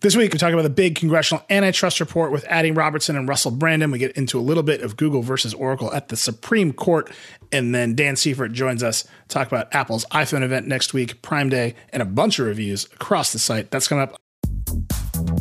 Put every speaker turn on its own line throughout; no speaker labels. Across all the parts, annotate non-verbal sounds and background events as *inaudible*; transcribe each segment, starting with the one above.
This week, we talk about the big congressional antitrust report with Adi Robertson and Russell Brandom. We get into a little bit of Google versus Oracle at the Supreme Court. And then Dan Seifert joins us to talk about Apple's iPhone event next week, Prime Day, and a bunch of reviews across the site. That's coming up.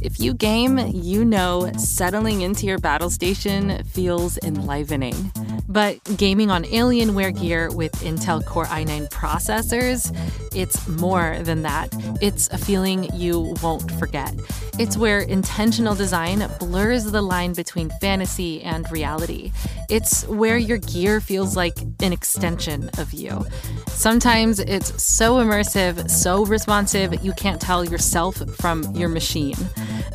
If you game, you know settling into your battle station feels enlivening. But gaming on Alienware gear with Intel Core i9 processors, it's more than that. It's a feeling you won't forget. It's where intentional design blurs the line between fantasy and reality. It's where your gear feels like an extension of you. Sometimes it's so immersive, so responsive, you can't tell yourself from your machine.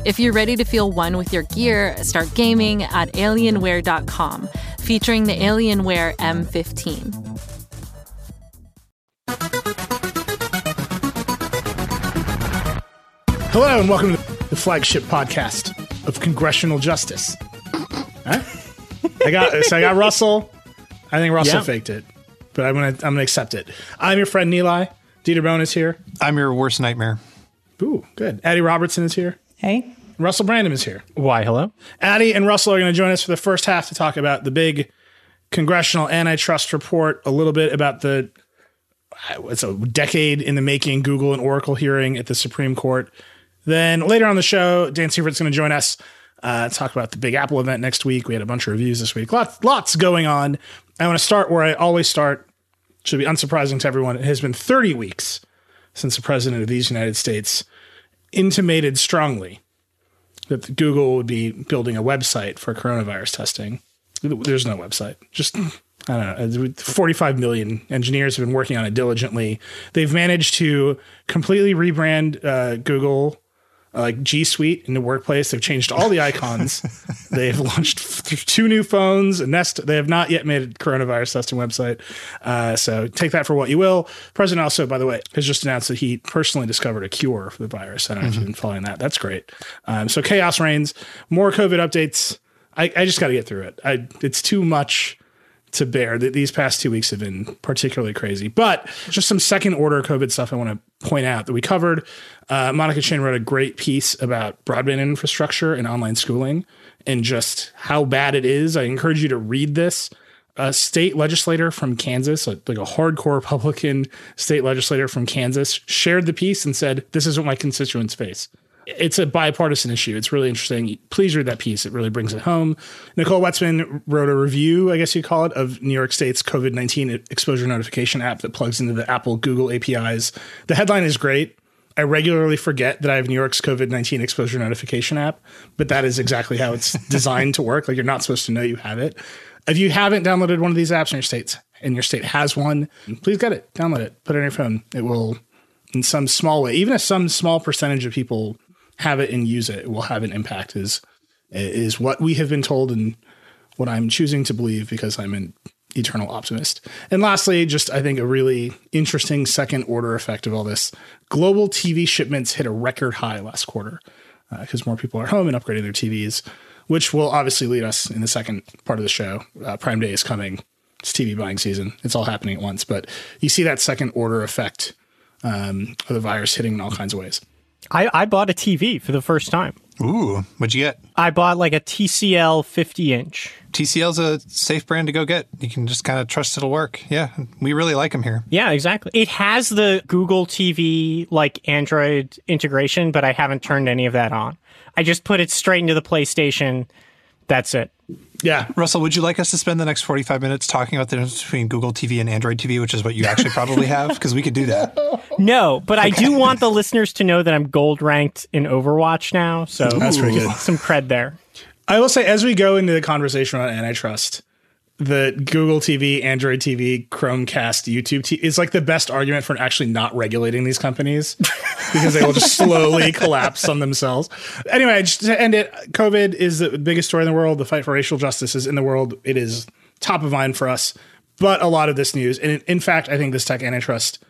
If you're ready to feel one with your gear, start gaming at alienware.com featuring the Alienware M15.
Hello, and welcome to the flagship podcast of Congressional Justice. Huh? I got so I got Russell. I think Russell
Yeah.
faked it, but I'm gonna I'm gonna accept it. I'm your friend Nilay. Dieter Bohn is here.
I'm your worst nightmare.
Ooh, good. Adi Robertson is here.
Hey.
Russell Brandom is here.
Why, hello?
Adi and Russell are going to join us for the first half to talk about the big congressional antitrust report, a little bit about the it's a decade in the making Google and Oracle hearing at the Supreme Court. Then later on the show, Dan Seifert's going to join us, uh, talk about the big Apple event next week. We had a bunch of reviews this week. Lots, lots going on. I want to start where I always start. Should be unsurprising to everyone. It has been 30 weeks since the president of these United States intimated strongly that Google would be building a website for coronavirus testing. There's no website. Just I don't know. 45 million engineers have been working on it diligently. They've managed to completely rebrand uh, Google uh, like G Suite in the workplace. They've changed all the icons. *laughs* They've launched f- two new phones. A Nest. They have not yet made a coronavirus testing website. Uh, so take that for what you will. President also, by the way, has just announced that he personally discovered a cure for the virus. I don't know if you've been following that. That's great. Um, so chaos reigns. More COVID updates. I, I just got to get through it. I, it's too much to bear. That these past two weeks have been particularly crazy. But just some second order COVID stuff I want to point out that we covered. Uh, Monica Chin wrote a great piece about broadband infrastructure and online schooling and just how bad it is. I encourage you to read this. A state legislator from Kansas, like a hardcore Republican state legislator from Kansas, shared the piece and said, This is what my constituents face it's a bipartisan issue. It's really interesting. Please read that piece. It really brings it home. Nicole Wetsman wrote a review, I guess you call it, of New York State's COVID 19 exposure notification app that plugs into the Apple Google APIs. The headline is great. I regularly forget that I have New York's COVID 19 exposure notification app, but that is exactly how it's *laughs* designed to work. Like you're not supposed to know you have it. If you haven't downloaded one of these apps in your states and your state has one, please get it, download it, put it on your phone. It will, in some small way, even if some small percentage of people have it and use it, will have an impact is is what we have been told and what I'm choosing to believe because I'm an eternal optimist. And lastly, just I think a really interesting second order effect of all this. Global TV shipments hit a record high last quarter because more people are home and upgrading their TVs, which will obviously lead us in the second part of the show. Uh, Prime Day is coming. It's TV buying season. It's all happening at once, but you see that second order effect um, of the virus hitting in all kinds of ways.
I, I bought a TV for the first time.
Ooh, what'd you get?
I bought like a TCL 50 inch.
TCL's a safe brand to go get. You can just kind of trust it'll work. Yeah, we really like them here.
Yeah, exactly. It has the Google TV like Android integration, but I haven't turned any of that on. I just put it straight into the PlayStation. That's it.
Yeah.
Russell, would you like us to spend the next 45 minutes talking about the difference between Google TV and Android TV, which is what you actually probably have? Because we could do that. *laughs*
No, but I do want the listeners to know that I'm gold ranked in Overwatch now. So
That's pretty good.
Some cred there.
I will say, as we go into the conversation on antitrust, the Google TV, Android TV, Chromecast, YouTube TV is like the best argument for actually not regulating these companies *laughs* because they will just slowly *laughs* collapse on themselves. Anyway, just to end it, COVID is the biggest story in the world. The fight for racial justice is in the world. It is top of mind for us. But a lot of this news, and in, fact, I think this tech antitrust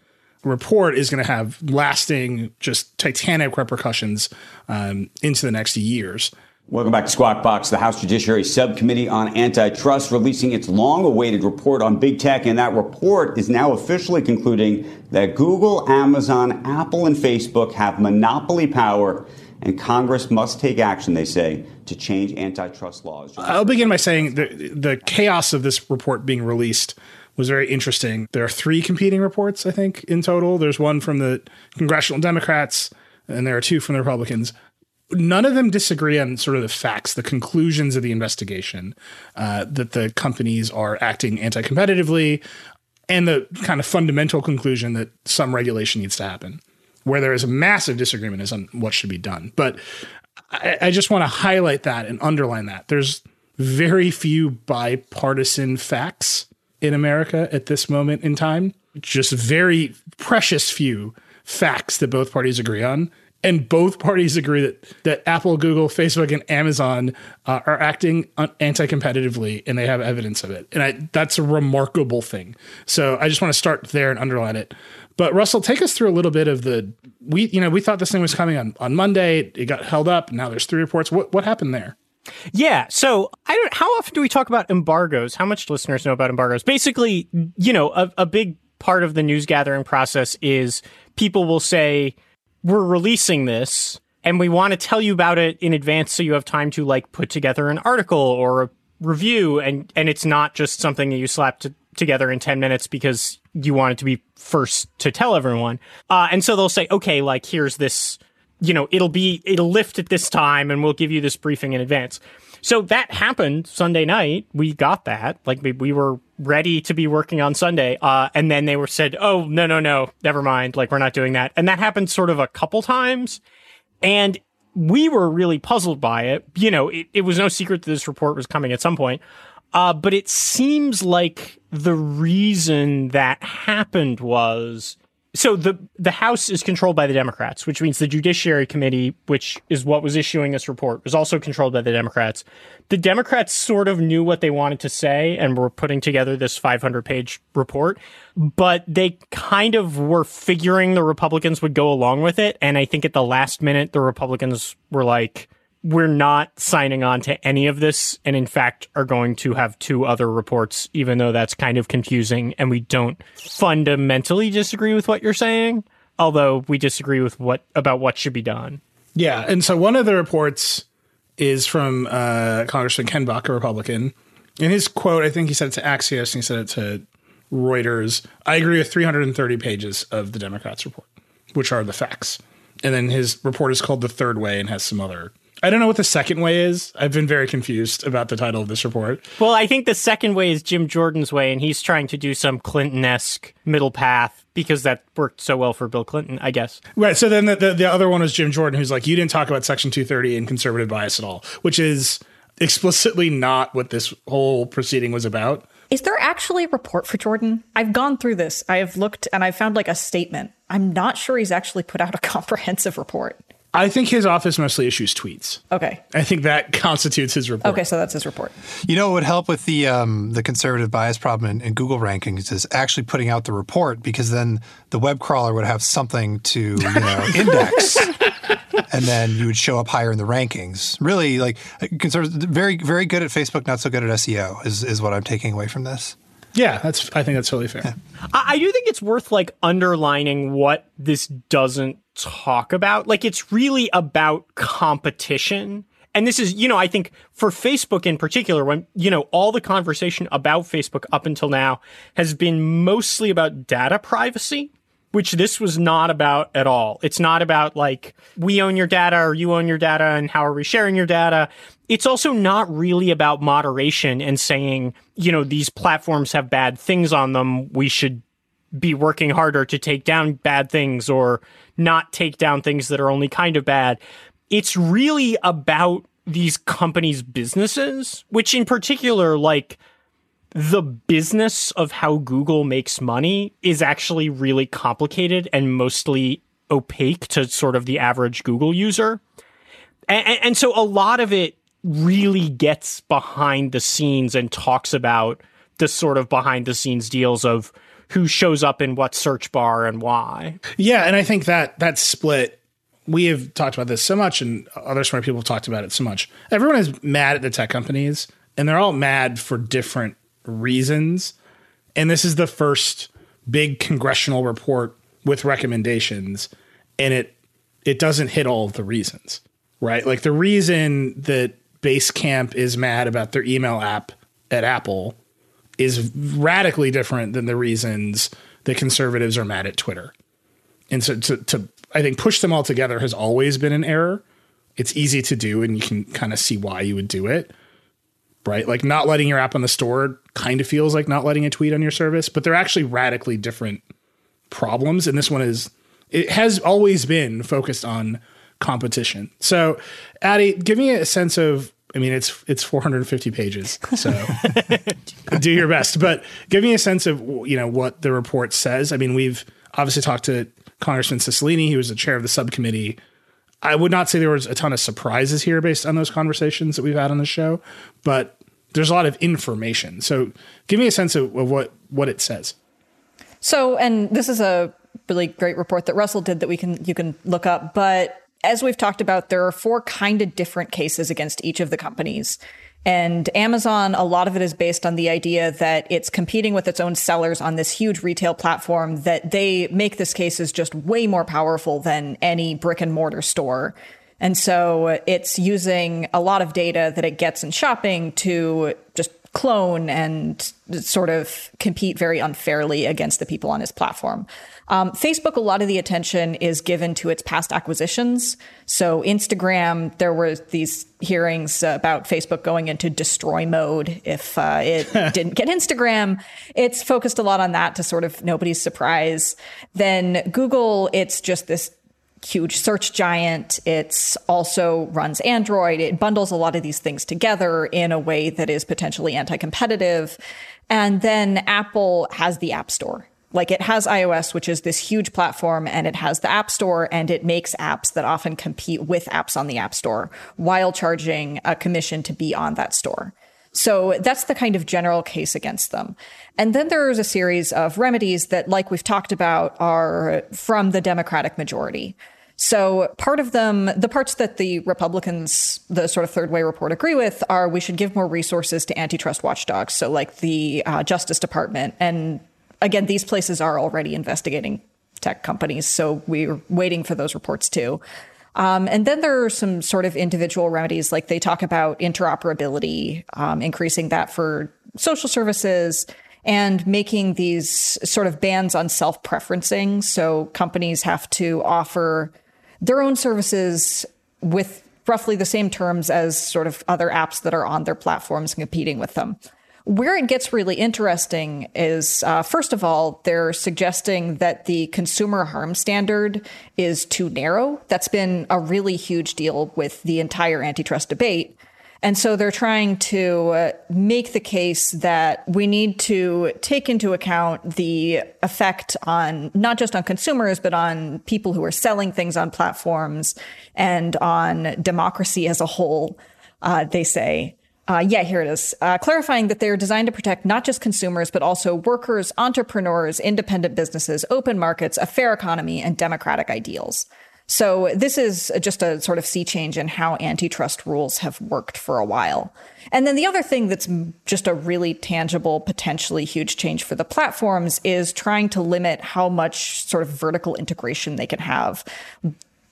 report is going to have lasting, just titanic repercussions um, into the next years.
Welcome back to Squawk Box. The House Judiciary Subcommittee on Antitrust releasing its long awaited report on big tech. And that report is now officially concluding that Google, Amazon, Apple, and Facebook have monopoly power and Congress must take action, they say, to change antitrust laws.
I'll begin by saying the, the chaos of this report being released was very interesting. There are three competing reports, I think, in total. There's one from the congressional Democrats, and there are two from the Republicans. None of them disagree on sort of the facts, the conclusions of the investigation, uh, that the companies are acting anti competitively, and the kind of fundamental conclusion that some regulation needs to happen. Where there is a massive disagreement is on what should be done. But I, I just want to highlight that and underline that. There's very few bipartisan facts in America at this moment in time. Just very precious few facts that both parties agree on. And both parties agree that, that Apple, Google, Facebook, and Amazon uh, are acting anti competitively and they have evidence of it. And I, that's a remarkable thing. So I just want to start there and underline it. But Russell, take us through a little bit of the we you know we thought this thing was coming on on Monday. It got held up. Now there's three reports. What what happened there?
Yeah. So I don't. How often do we talk about embargoes? How much listeners know about embargoes? Basically, you know, a, a big part of the news gathering process is people will say, "We're releasing this." And we want to tell you about it in advance so you have time to like put together an article or a review and and it's not just something that you slap to, together in 10 minutes because you want it to be first to tell everyone. Uh, and so they'll say, okay, like here's this you know, it'll be, it'll lift at this time and we'll give you this briefing in advance. So that happened Sunday night. We got that. Like we, we were ready to be working on Sunday. Uh, and then they were said, oh, no, no, no, never mind. Like we're not doing that. And that happened sort of a couple times. And we were really puzzled by it. You know, it, it was no secret that this report was coming at some point. Uh, but it seems like the reason that happened was so the the House is controlled by the Democrats, which means the Judiciary Committee, which is what was issuing this report, was also controlled by the Democrats. The Democrats sort of knew what they wanted to say and were putting together this 500 page report, but they kind of were figuring the Republicans would go along with it. And I think at the last minute, the Republicans were like, we're not signing on to any of this and in fact are going to have two other reports even though that's kind of confusing and we don't fundamentally disagree with what you're saying although we disagree with what about what should be done.
Yeah and so one of the reports is from uh, congressman ken buck a republican in his quote i think he said it to axios and he said it to reuters i agree with 330 pages of the democrats report which are the facts. And then his report is called the third way and has some other I don't know what the second way is. I've been very confused about the title of this report.
Well, I think the second way is Jim Jordan's way, and he's trying to do some Clinton esque middle path because that worked so well for Bill Clinton, I guess.
Right. So then the, the, the other one was Jim Jordan, who's like, you didn't talk about Section 230 and conservative bias at all, which is explicitly not what this whole proceeding was about.
Is there actually a report for Jordan? I've gone through this. I have looked and I found like a statement. I'm not sure he's actually put out a *laughs* comprehensive report.
I think his office mostly issues tweets.
Okay.
I think that *laughs* constitutes his report.
Okay, so that's his report.
You know what would help with the um, the conservative bias problem in, in, Google rankings is actually putting out the report because then the web crawler would have something to you know *laughs* index, and then you would show up higher in the rankings. Really, like conservative, very very good at Facebook, not so good at SEO is is what I'm taking away from this.
Yeah, that's. I think that's totally fair. Yeah.
I, I do think it's worth like underlining what this doesn't talk about. Like it's really about competition. And this is, you know, I think for Facebook in particular, when, you know, all the conversation about Facebook up until now has been mostly about data privacy, which this was not about at all. It's not about like, we own your data or you own your data and how are we sharing your data. It's also not really about moderation and saying, you know, these platforms have bad things on them. We should be working harder to take down bad things or not take down things that are only kind of bad. It's really about these companies' businesses, which in particular, like the business of how Google makes money is actually really complicated and mostly opaque to sort of the average Google user. And, and, so a lot of it really gets behind the scenes and talks about the sort of behind the scenes deals of who shows up in what search bar and why.
Yeah, and I think that that split we have talked about this so much and other smart people have talked about it so much. Everyone is mad at the tech companies and they're all mad for different reasons. And this is the first big congressional report with recommendations and it it doesn't hit all of the reasons. right? Like the reason that Basecamp is mad about their email app at Apple is radically different than the reasons that conservatives are mad at Twitter. And so to, to I think push them all together has always been an error. It's easy to do and you can kind of see why you would do it. Right? Like not letting your app on the store kind of feels like not letting a tweet on your service, but they're actually radically different problems and this one is it has always been focused on competition. So, Adi, give me a sense of I mean, it's it's 450 pages, so *laughs* do your best. But give me a sense of you know what the report says. I mean, we've obviously talked to Congressman Cicilline, who was the chair of the subcommittee. I would not say there was a ton of surprises here based on those conversations that we've had on the show, but there's a lot of information. So, give me a sense of, of what what it says.
So, and this is a really great report that Russell did that we can you can look up, but as we've talked about, there are four kind of different cases against each of the companies. And Amazon, a lot of it is based on the idea that it's competing with its own sellers on this huge retail platform that they make this case is just way more powerful than any brick and mortar store. And so it's using a lot of data that it gets in shopping to just clone and sort of compete very unfairly against the people on his platform. Um, Facebook, a lot of the attention is given to its past acquisitions. So Instagram, there were these hearings about Facebook going into destroy mode if uh, it *laughs* didn't get Instagram. It's focused a lot on that to sort of nobody's surprise. Then Google, it's just this huge search giant. It's also runs Android. It bundles a lot of these things together in a way that is potentially anti-competitive. And then Apple has the App Store. Like it has iOS, which is this huge platform, and it has the App Store, and it makes apps that often compete with apps on the App Store while charging a commission to be on that store. So that's the kind of general case against them. And then there's a series of remedies that, like we've talked about, are from the Democratic majority. So part of them, the parts that the Republicans, the sort of third way report agree with are we should give more resources to antitrust watchdogs. So like the uh, Justice Department and again, these places are already investigating tech companies, so we're waiting for those reports too. Um, and then there are some sort of individual remedies, like they talk about interoperability, um, increasing that for social services, and making these sort of bans on self preferencing. So companies have to offer their own services with roughly the same terms as sort of other apps that are on their platforms competing with them. Where it gets really interesting is, uh, first of all, they're suggesting that the consumer harm standard is too narrow. That's been a really huge deal with the entire antitrust debate. And so they're trying to uh, make the case that we need to take into account the effect on not just on consumers, but on people who are selling things on platforms and on democracy as a whole, uh, they say. Uh, yeah, here it is. Uh, clarifying that they are designed to protect not just consumers, but also workers, entrepreneurs, independent businesses, open markets, a fair economy, and democratic ideals. So this is just a sort of sea change in how antitrust rules have worked for a while. And then the other thing that's just a really tangible, potentially huge change for the platforms is trying to limit how much sort of vertical integration they can have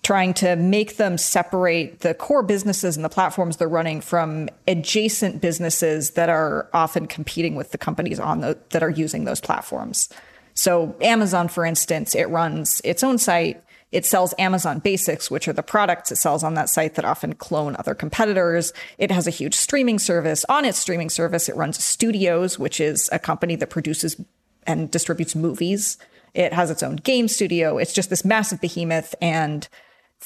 trying to make them separate the core businesses and the platforms they're running from adjacent businesses that are often competing with the companies on the, that are using those platforms. So Amazon, for instance, it runs its own site. It sells Amazon Basics, which are the products it sells on that site that often clone other competitors. It has a huge streaming service. On its streaming service, it runs Studios, which is a company that produces and distributes movies. It has its own game studio. It's just this massive behemoth and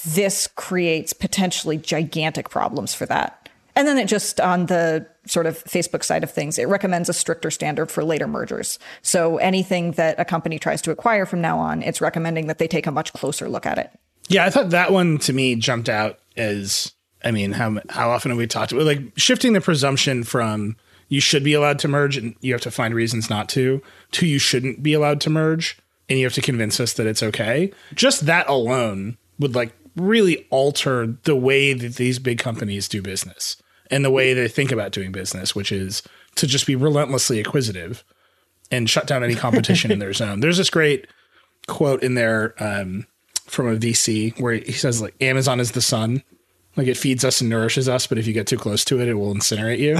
this creates potentially gigantic problems for that. And then it just on the sort of Facebook side of things, it recommends a stricter standard for later mergers. So anything that a company tries to acquire from now on, it's recommending that they take a much closer look at it.
Yeah, I thought that one to me jumped out as I mean, how how often have we talked about like shifting the presumption from you should be allowed to merge and you have to find reasons not to to you shouldn't be allowed to merge and you have to convince us that it's okay. Just that alone would like really alter the way that these big companies do business and the way they think about doing business, which is to just be relentlessly acquisitive and shut down any competition in their *laughs* zone. There's this great quote in there um, from a VC where he says like Amazon is the sun, Like it feeds us and nourishes us, but if you get too close to it, it will incinerate you.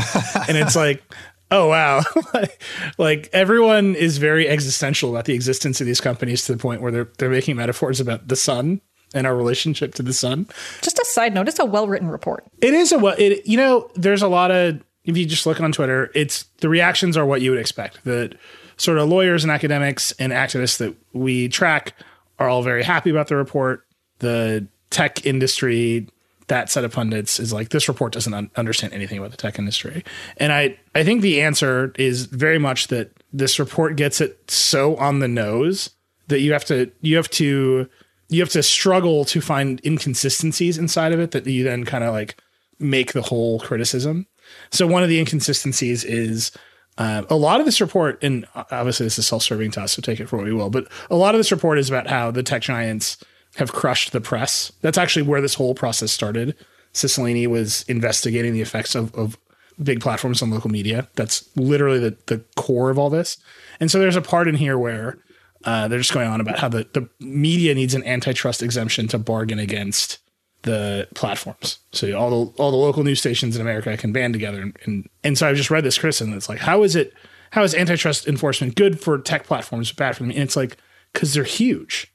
and it's *laughs* like, oh wow, *laughs* like, like everyone is very existential about the existence of these companies to the point where they're they're making metaphors about the sun and our relationship to the sun.
Just a side note, it's a well written report.
It is a well. It you know, there's a lot of if you just look on Twitter, it's the reactions are what you would expect. The sort of lawyers and academics and activists that we track are all very happy about the report. The tech industry, that set of pundits is like, this report doesn't un- understand anything about the tech industry. And I, I think the answer is very much that this report gets it so on the nose that you have to, you have to, you have to struggle to find inconsistencies inside of it that you then kind of like make the whole criticism. So one of the inconsistencies is uh, a lot of this report, and obviously this is self-serving to us, so take it for what we will. But a lot of this report is about how the tech giants have crushed the press. That's actually where this whole process started. Cicilline was investigating the effects of, of big platforms on local media. That's literally the, the core of all this. And so there's a part in here where uh, they're just going on about how the, the media needs an antitrust exemption to bargain against the platforms. So all the all the local news stations in America can band together, and and, and so I've just read this Chris, and It's like, how is it? How is antitrust enforcement good for tech platforms, bad for them? And it's like because they're huge.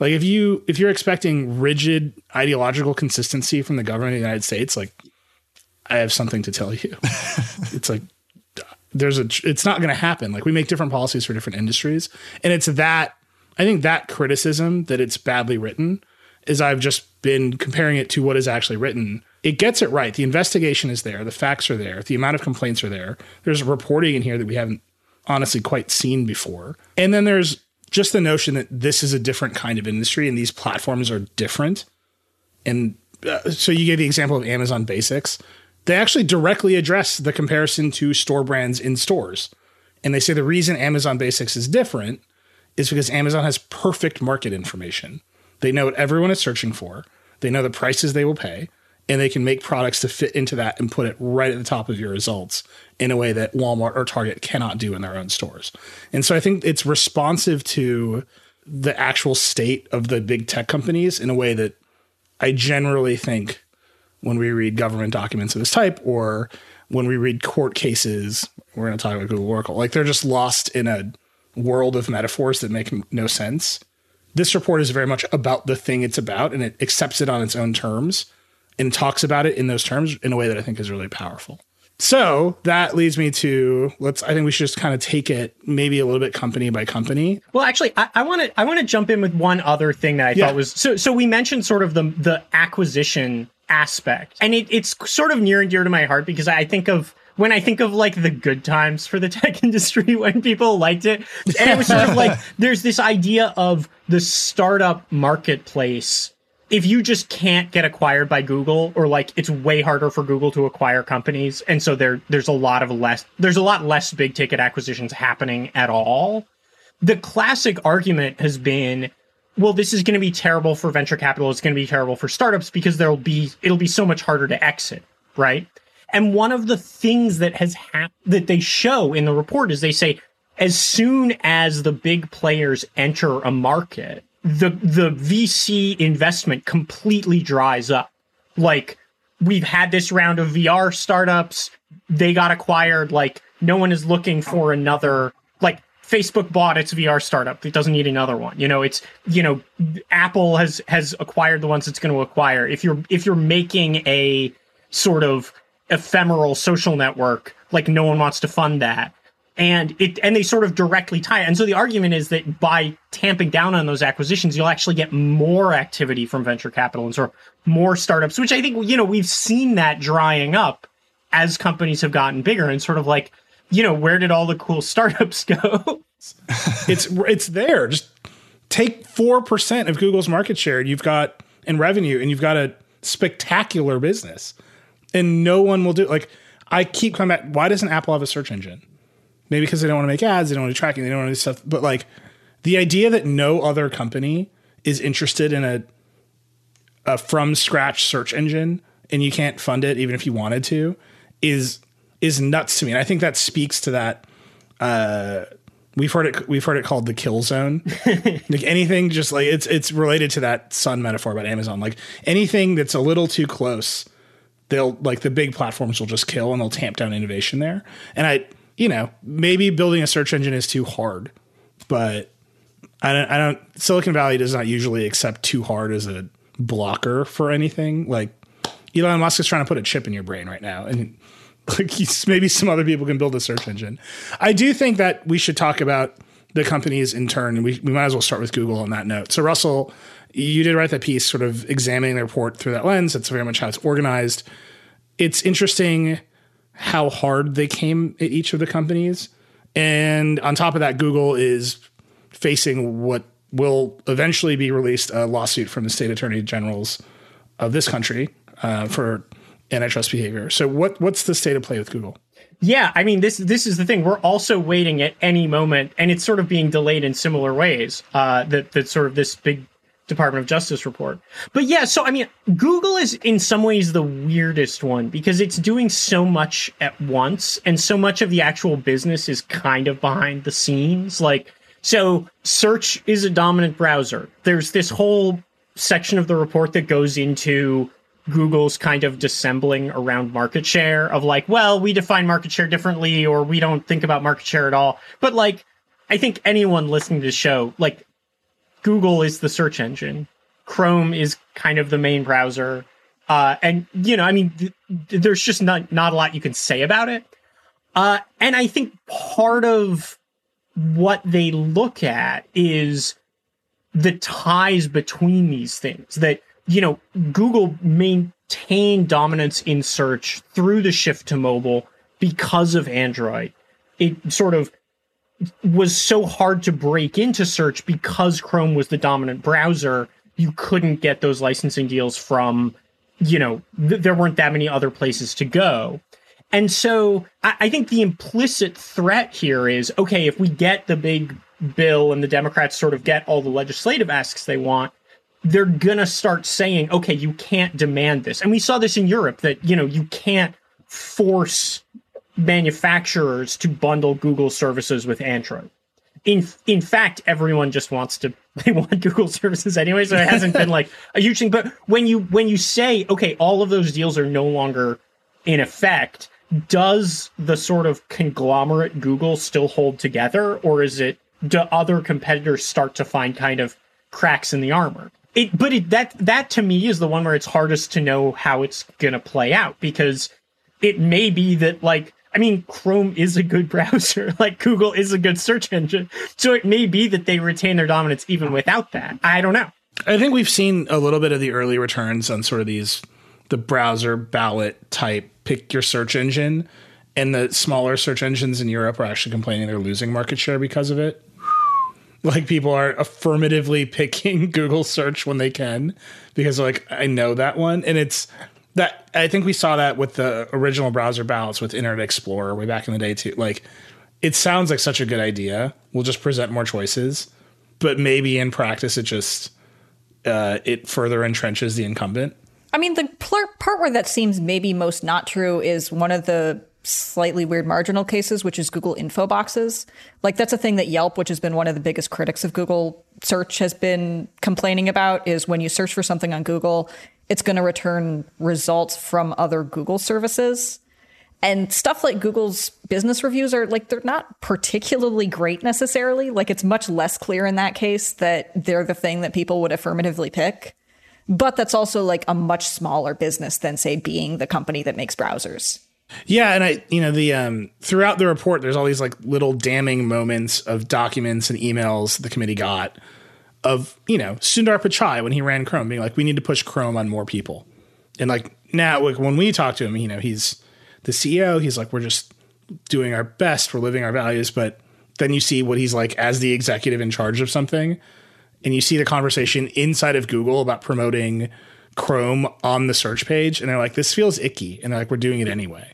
Like if you if you're expecting rigid ideological consistency from the government of the United States, like I have something to tell you. *laughs* it's like there's a it's not going to happen. Like we make different policies for different industries, and it's that I think that criticism that it's badly written is I've just been comparing it to what is actually written. It gets it right. The investigation is there, the facts are there, the amount of complaints are there. There's reporting in here that we haven't honestly quite seen before. And then there's just the notion that this is a different kind of industry and these platforms are different. And uh, so you gave the example of Amazon Basics. They actually directly address the comparison to store brands in stores. And they say the reason Amazon Basics is different is because Amazon has perfect market information. They know what everyone is searching for. They know the prices they will pay, and they can make products to fit into that and put it right at the top of your results in a way that Walmart or Target cannot do in their own stores. And so I think it's responsive to the actual state of the big tech companies in a way that I generally think when we read government documents of this type or when we read court cases, we're going to talk about Google Oracle, like they're just lost in a world of metaphors that make no sense. This report is very much about the thing it's about and it accepts it on its own terms and talks about it in those terms in a way that I think is really powerful. So that leads me to let's. I think we should just kind of take it maybe a little bit company by company.
Well, actually, I want to I want to jump in with one other thing that I yeah. thought was so. So we mentioned sort of the the acquisition aspect, and it, it's sort of near and dear to my heart because I think of when I think of like the good times for the *laughs* tech industry when people liked it. And it was sort of like *laughs* there's this idea of the startup marketplace. If you just can't get acquired by Google, or like it's way harder for Google to acquire companies, and so there there's a lot of less there's a lot less big ticket acquisitions happening at all. The classic argument has been well, this is going to be terrible for venture capital. It's going to be terrible for startups because there'll be it'll be so much harder to exit, right? And one of the things that has happened that they show in the report is they say as soon as the big players enter a market, the the VC investment completely dries up. Like we've had this round of VR startups, they got acquired, like no one is looking for another like Facebook bought its VR startup. It doesn't need another one. You know, it's you know, Apple has has acquired the ones it's going to acquire. If you're if you're making a sort of ephemeral social network like no one wants to fund that and it and they sort of directly tie it. And so the argument is that by tamping down on those acquisitions, you'll actually get more activity from venture capital and sort of more startups, which I think you know we've seen that drying up as companies have gotten bigger and sort of like you know where did all the cool *laughs* startups go?
it's it's there. Just take four percent of Google's market share, you've got in revenue, and you've got a spectacular business and no one will do. Like I keep coming back. Why doesn't Apple have a search engine? Maybe because they don't want to make ads, they don't want to tracking, they don't want to do stuff. But like the idea that no other company is interested in a a from scratch search engine and you can't fund it even if you wanted to is is nuts to me. And I think that speaks to that uh, We've heard it. We've heard it called the kill zone. *laughs* like anything, just like it's it's related to that sun metaphor about Amazon. Like anything that's a little too close, they'll like the big platforms will just kill and they'll tamp down innovation there. And I, you know, maybe building a search engine is too hard, but I don't. I don't. Silicon Valley does not usually accept too hard as a blocker for anything. Like Elon Musk is trying to put a chip in your brain right now, and like maybe some other people can build a search engine. I do think that we should talk about the companies in turn, and we, we might as well start with Google on that note. So Russell, you did write that piece, sort of examining the report through that lens. That's very much how it's organized. It's interesting how hard they came at each of the companies, and on top of that, Google is facing what will eventually be released a lawsuit from the state attorney generals of this country uh, for antitrust behavior. So what what's the state of play with Google?
Yeah, I mean this this is the thing. We're also waiting at any moment, and it's sort of being delayed in similar ways. Uh, that that sort of this big Department of Justice report. But yeah, so I mean, Google is in some ways the weirdest one because it's doing so much at once, and so much of the actual business is kind of behind the scenes. Like, so search is a dominant browser. There's this whole section of the report that goes into Google's kind of dissembling around market share of like, well, we define market share differently or we don't think about market share at all. But like, I think anyone listening to the show, like, Google is the search engine. Chrome is kind of the main browser. Uh, and, you know, I mean, th- there's just not, not a lot you can say about it. Uh, and I think part of what they look at is the ties between these things that you know, Google maintained dominance in search through the shift to mobile because of Android. It sort of was so hard to break into search because Chrome was the dominant browser. You couldn't get those licensing deals from, you know, th- there weren't that many other places to go. And so I-, I think the implicit threat here is okay, if we get the big bill and the Democrats sort of get all the legislative asks they want, they're gonna start saying, okay, you can't demand this. And we saw this in Europe that, you know, you can't force manufacturers to bundle Google services with Android. In in fact, everyone just wants to *laughs* they want Google services anyway, so it hasn't been like a huge thing. But when you when you say, okay, all of those deals are no longer in effect, does the sort of conglomerate Google still hold together, or is it do other competitors start to find kind of cracks in the armor? It but it, that that to me is the one where it's hardest to know how it's gonna play out because it may be that like I mean Chrome is a good *laughs* browser like Google is a good search engine so it may be that they retain their dominance even without that. I don't know.
I think we've seen a little bit of the early returns on sort of these the browser ballot type pick your search engine and the smaller search engines in Europe are actually complaining they're losing market share because of it like people are affirmatively *laughs* picking Google search when they can because like I know that one and it's that I think we saw that with the original browser balance with Internet Explorer way back in the day too. Like it sounds like such a good idea. We'll just present more choices, but maybe in practice it just uh, it further entrenches the incumbent.
I mean, the part where that seems maybe most not true is one of the slightly weird marginal cases, which is Google info boxes. Like that's a thing that Yelp, which has been one of the biggest critics of Google search, has been complaining about is when you search for something on Google, it's going to return results from other Google services. And stuff like Google's business reviews are like, they're not particularly great necessarily. Like, it's much less clear in that case that they're the thing that people would affirmatively pick. But that's also like a much smaller business than, say, being the company that makes browsers.
Yeah, and I, you know, the um, throughout the report, there's all these like little damning moments of documents and emails the committee got of you know Sundar Pichai when he ran Chrome, being like, we need to push Chrome on more people, and like now like, when we talk to him, you know, he's the CEO. He's like, we're just doing our best, we're living our values, but then you see what he's like as the executive in charge of something, and you see the conversation inside of Google about promoting Chrome on the search page, and they're like, this feels icky, and they're like, we're doing it anyway.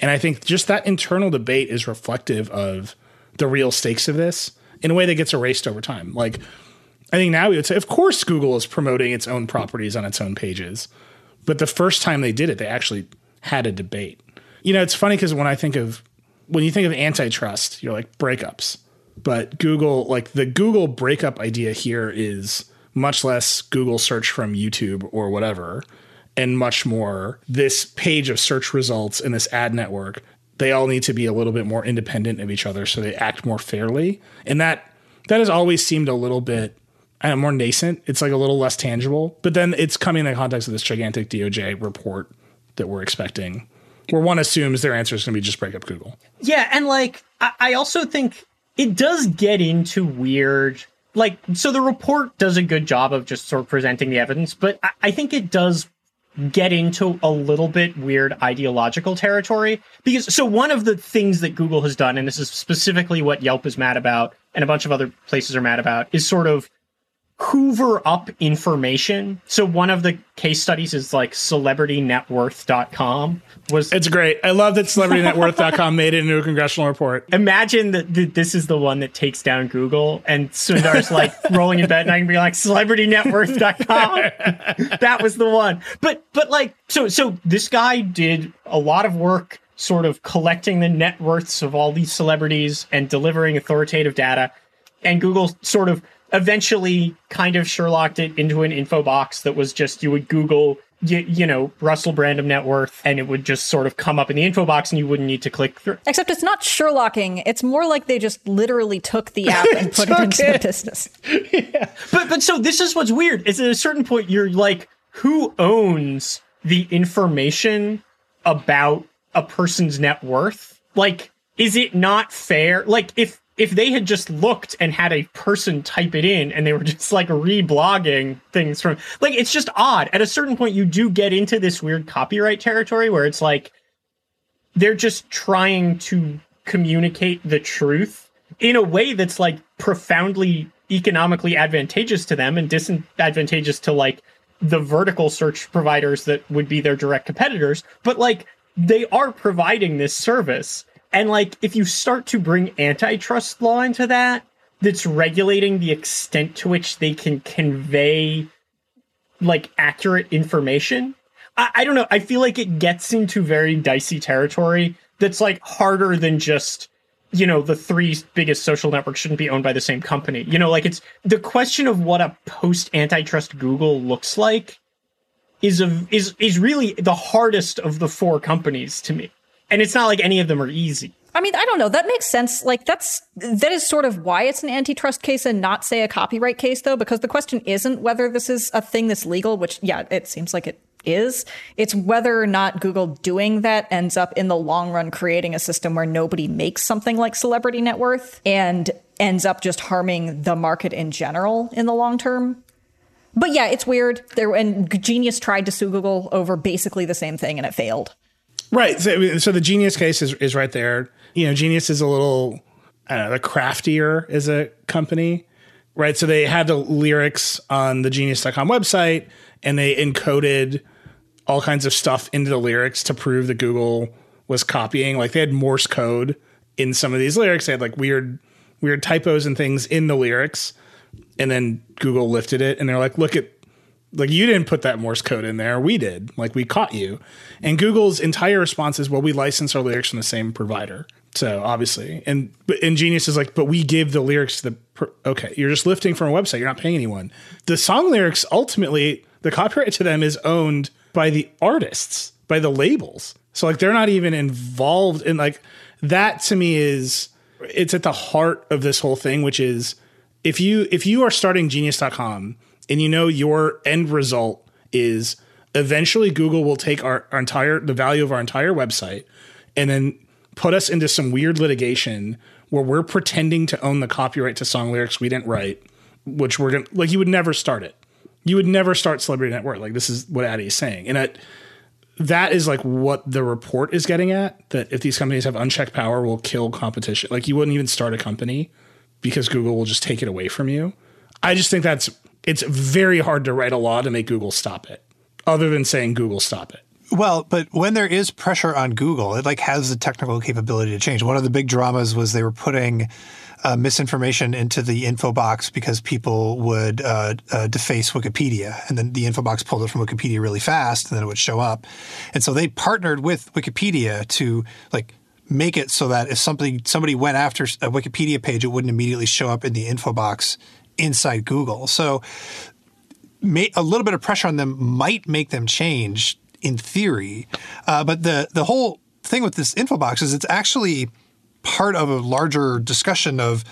And I think just that internal debate is reflective of the real stakes of this in a way that gets erased over time. Like, I think now we would say, of course, Google is promoting its own properties on its own pages. But the first time they did it, they actually had a debate. You know, it's funny because when I think of, when you think of antitrust, you're like breakups. but Google, like the Google breakup idea here is much less Google search from YouTube or whatever, and much more this page of search results and this ad network. They all need to be a little bit more independent of each other so they act more fairly. And that that has always seemed a little bit I know, more nascent. It's like a little less tangible. But then it's coming in the context of this gigantic DOJ report that we're expecting, where one assumes their answer is going to be just break up Google.
Yeah, and like I, also think it does get into weird like so the report does a good job of just sort of presenting the evidence, but I think it does get into a little bit weird ideological territory because so one of the things that Google has done and this is specifically what Yelp is mad about and a bunch of other places are mad about is sort of hoover up information. So one of the case studies is like celebritynetworth.com was
It's great. I love that celebritynetworth.com made it into a congressional report.
imagine that th- this is the one that takes down Google and Sundar's like *laughs* rolling in bed and I can be like celebritynetworth.com. *laughs* that was the one. But but like so so this guy did a lot of work sort of collecting the net worths of all these celebrities and delivering authoritative data and Google sort of eventually kind of Sherlocked it into an info box that was just you would Google you, you know Russell Brandom net worth and it would just sort of come up in the info box and you wouldn't need to click through.
Except it's not Sherlocking. It's more like they just literally took the app and *laughs* put it into the business. *laughs*
But but so this is what's weird is at a certain point you're like who owns the information about a person's net worth? Like is it not fair? Like if if they had just looked and had a person type it in and they were *laughs* just like reblogging things from like it's just odd. At a certain point you do get into this weird copyright territory where it's like they're just trying to communicate the truth in a way that's like profoundly economically advantageous to them and disadvantageous to like the vertical search providers that would be their direct competitors but like they are providing this service and like if you start to bring antitrust law into that that's regulating the extent to which they can convey like accurate information I, I don't know. I feel like it gets into very dicey territory that's like harder than just, you know, the three biggest social networks shouldn't be owned by the same company. You know, like it's the question of what a post antitrust Google looks like is a is is really the hardest of the four companies to me. And it's not like any of them are easy.
I mean, I don't know. That makes sense. Like that's that is sort of why it's an antitrust case and not say a copyright case though, because the question isn't whether this is a thing that's legal, which yeah, it seems like it is. It's whether or not Google doing that ends up in the long run creating a system where nobody makes something like celebrity net worth and ends up just harming the market in general in the long term. But yeah, it's weird. There and Genius tried to sue Google over basically the same thing and it failed.
Right. So, so the Genius case is, is right there. You know, Genius is a little, I don't know, the craftier as a company, right? So they had the lyrics on the genius.com website and they encoded all kinds of stuff into the lyrics to prove that Google was copying. Like they had Morse code in some of these lyrics. They had like weird, weird typos and things in the lyrics. And then Google lifted it and they're like, look at like you didn't put that Morse code in there. We did. Like we caught you. And Google's entire response is, well, we license our lyrics from the same provider. So obviously, and but Ingenious is like, but we give the lyrics to the. Per- okay, you're just lifting from a website. You're not paying anyone. The song lyrics ultimately, the copyright to them is owned by the artists, by the labels. So like they're not even involved in like that. To me is it's at the heart of this whole thing, which is if you if you are starting Genius.com and you know your end result is eventually Google will take our, our entire the value of our entire website and then put us into some weird litigation where we're pretending to own the copyright to song lyrics we didn't write, which we're gonna like you would never start it. You would never start Celebrity Net Worth. Like this is what Adi is saying. And that that is like what the report is getting at. That if these companies have unchecked power, will kill competition. Like you wouldn't even start a company because Google will just take it away from you. I just think that's it's very hard to write a law to make Google stop it, other than saying Google stop it.
Well, but when there is pressure on Google, it like has the technical capability to change. One of the big dramas was they were putting uh, misinformation into the info box because people would uh, uh, deface Wikipedia, and then the info box pulled it from Wikipedia really fast, and then it would show up. And so they partnered with Wikipedia to like make it so that if somebody somebody went after a Wikipedia page, it wouldn't immediately show up in the info box inside Google. So a little bit of pressure on them might make them change in theory. Uh, but the the whole thing with this info box is it's actually part of a larger discussion of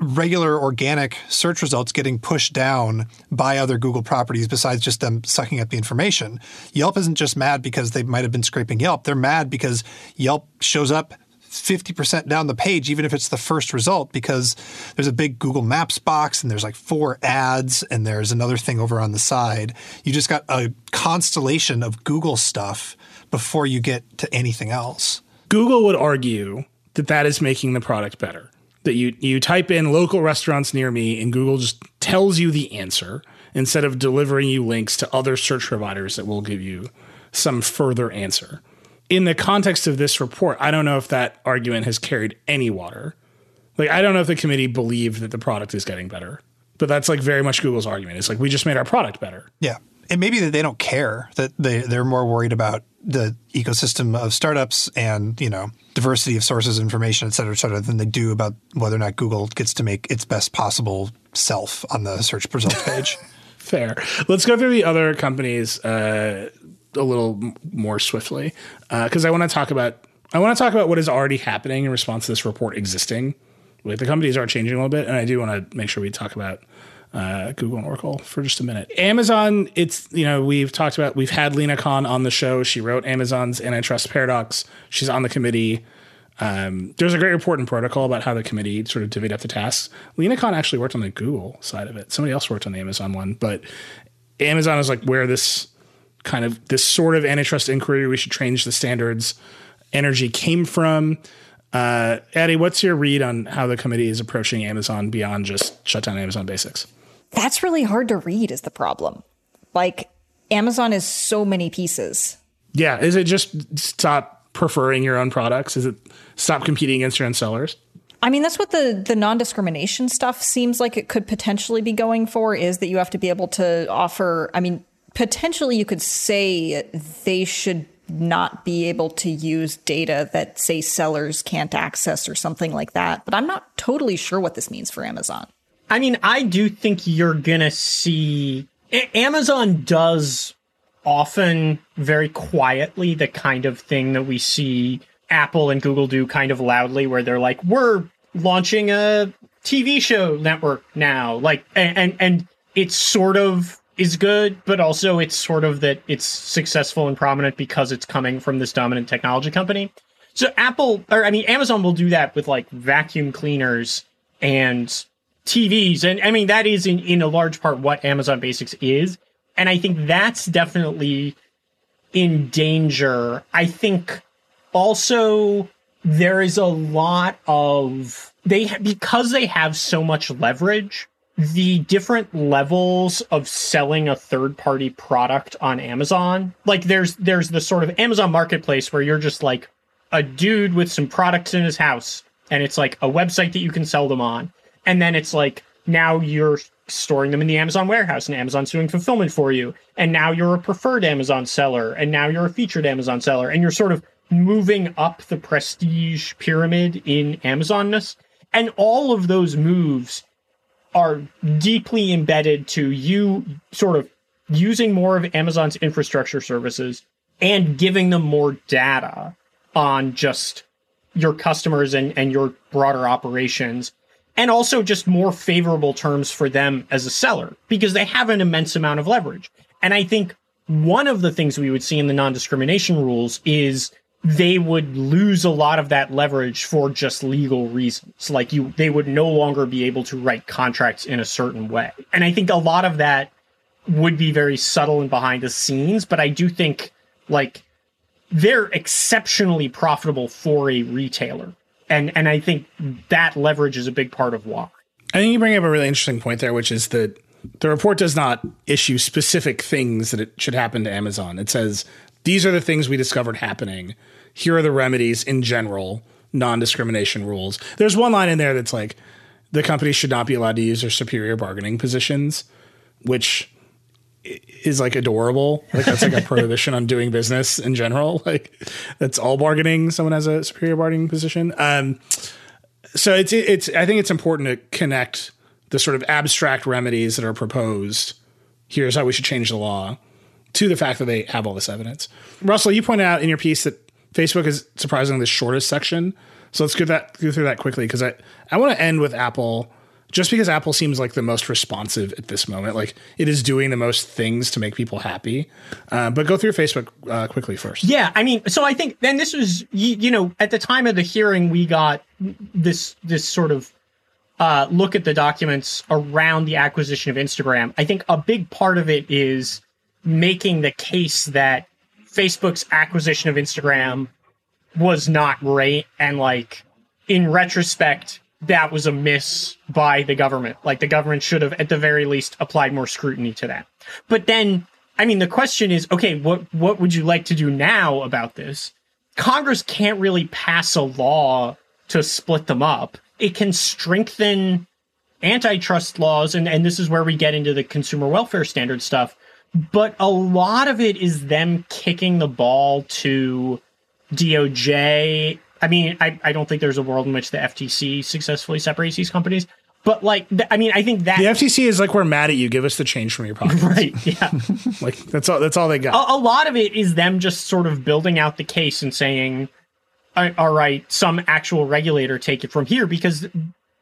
regular organic search results getting pushed down by other Google properties besides just them sucking up the information. Yelp isn't just mad because they might have been scraping Yelp. They're mad because Yelp shows up 50% down the page, even if it's the first result, because there's a big Google Maps box and there's like four ads and there's another thing over on the side. You just got a constellation of Google stuff before you get to anything else.
Google would argue that that is making the product better. That you, you type in local restaurants near me and Google just tells you the answer instead of delivering you links to other search providers that will give you some further answer in the context of this report, I don't know if that argument has carried any water. Like, I don't know if the committee believed that the product is getting better, but that's like very much Google's argument. It's like, we just made our product better.
Yeah. And maybe that they don't care, that they, they're more worried about the ecosystem of startups and, you know, diversity of sources of information, et cetera, et cetera, than they do about whether or not Google gets to make its best possible self on the search results page. *laughs*
Fair. Let's go through the other companies uh, a little more swiftly because uh, I want to talk about I want to talk about what is already happening in response to this report existing. Like the companies are changing a little bit, and I do want to make sure we talk about uh, Google and Oracle for just a minute. Amazon, it's you know we've talked about we've had Lina Khan on the show. She wrote Amazon's antitrust paradox. She's on the committee. Um, there's a great report in Protocol about how the committee sort of divvied up the tasks. Lina Khan actually worked on the Google side of it. Somebody else worked on the Amazon one, but Amazon is like where this kind of this sort of antitrust inquiry. We should change the standards. Energy came from. Uh, Adi, what's your read on how the committee is approaching Amazon beyond just shut down Amazon Basics?
That's really hard to read. Is the problem? Like Amazon is so many pieces.
Yeah, is it just stop preferring your own products? Is it stop competing against your own sellers?
I mean, that's what the the non discrimination stuff seems like it could potentially be going for. Is that you have to be able to offer? I mean, potentially you could say they should not be able to use data that say sellers can't access or something like that. But I'm not totally sure what this means for Amazon.
I mean, I do think you're going to see Amazon does often very quietly the kind of thing that we see Apple and Google do kind of loudly where they're like, "We're launching a TV show network now." Like and and, and it's sort of is good, but also it's sort of that it's successful and prominent because it's coming from this dominant technology company. So Apple, or I mean, Amazon will do that with like vacuum cleaners and TVs. And I mean, that is in, in a large part what Amazon Basics is. And I think that's definitely in danger. I think also there is a lot of they, because they have so much leverage, the different levels of selling a third party product on Amazon. Like there's there's the sort of Amazon marketplace where you're just like a dude with some products in his house and it's like a website that you can sell them on. And then it's like now you're storing them in the Amazon warehouse and Amazon's doing fulfillment for you. And now you're a preferred Amazon seller and now you're a featured Amazon seller and you're sort of moving up the prestige pyramid in Amazonness. And all of those moves are deeply embedded to you sort of using more of Amazon's infrastructure services and giving them more data on just your customers and, and your broader operations and also just more favorable terms for them as a seller because they have an immense amount of leverage. And I think one of the things we would see in the non-discrimination rules is they would lose a lot of that leverage for just legal reasons. Like you, they would no longer be able to write contracts in a certain way. And I think a lot of that would be very subtle and behind the scenes, but I do think like they're exceptionally profitable for a retailer. And, and I think that leverage is a big part of why.
I think you bring up a really interesting point there, which is that the report does not issue specific things that it should happen to Amazon. It says these are the things we discovered happening here are the remedies in general, non discrimination rules. There's one line in there that's like, the company should not be allowed to use their superior bargaining positions, which is like adorable. Like that's like a *laughs* prohibition on doing business in general. *laughs* Like that's all bargaining. Someone has a superior bargaining position. Um, so it's it's I think it's important to connect the sort of abstract remedies that are proposed. Here's how we should change the law to the fact that they have all this evidence. Russell, you pointed out in your piece that Facebook is surprisingly the shortest section. So let's go that go through that quickly because I I want to end with Apple just because Apple seems like the most responsive at this moment. Like it is doing the most things to make people happy. Uh, but go through Facebook uh, quickly first.
Yeah, I mean, so I think then this was you, you know at the time of the hearing we got this this sort of uh, look at the documents around the acquisition of Instagram. I think a big part of it is making the case that Facebook's acquisition of Instagram was not great and like in retrospect that was a miss by the government. Like the government should have at the very least applied more scrutiny to that. But then I mean the question is okay, what what would you like to do now about this? Congress can't really pass a law to split them up. It can strengthen antitrust laws and and this is where we get into the consumer welfare standard stuff. But a lot of it is them kicking the ball to DOJ. I mean, I, I don't think there's a world in which the FTC successfully separates these companies. But like, th- I mean, I think that
The FTC is like we're mad at you. Give us the change from your pocket. *laughs*
right, yeah. *laughs*
Like that's all. That's all they got.
a, a lot of it is them just sort of building out the case and saying, "All all right, some actual regulator take it from here," because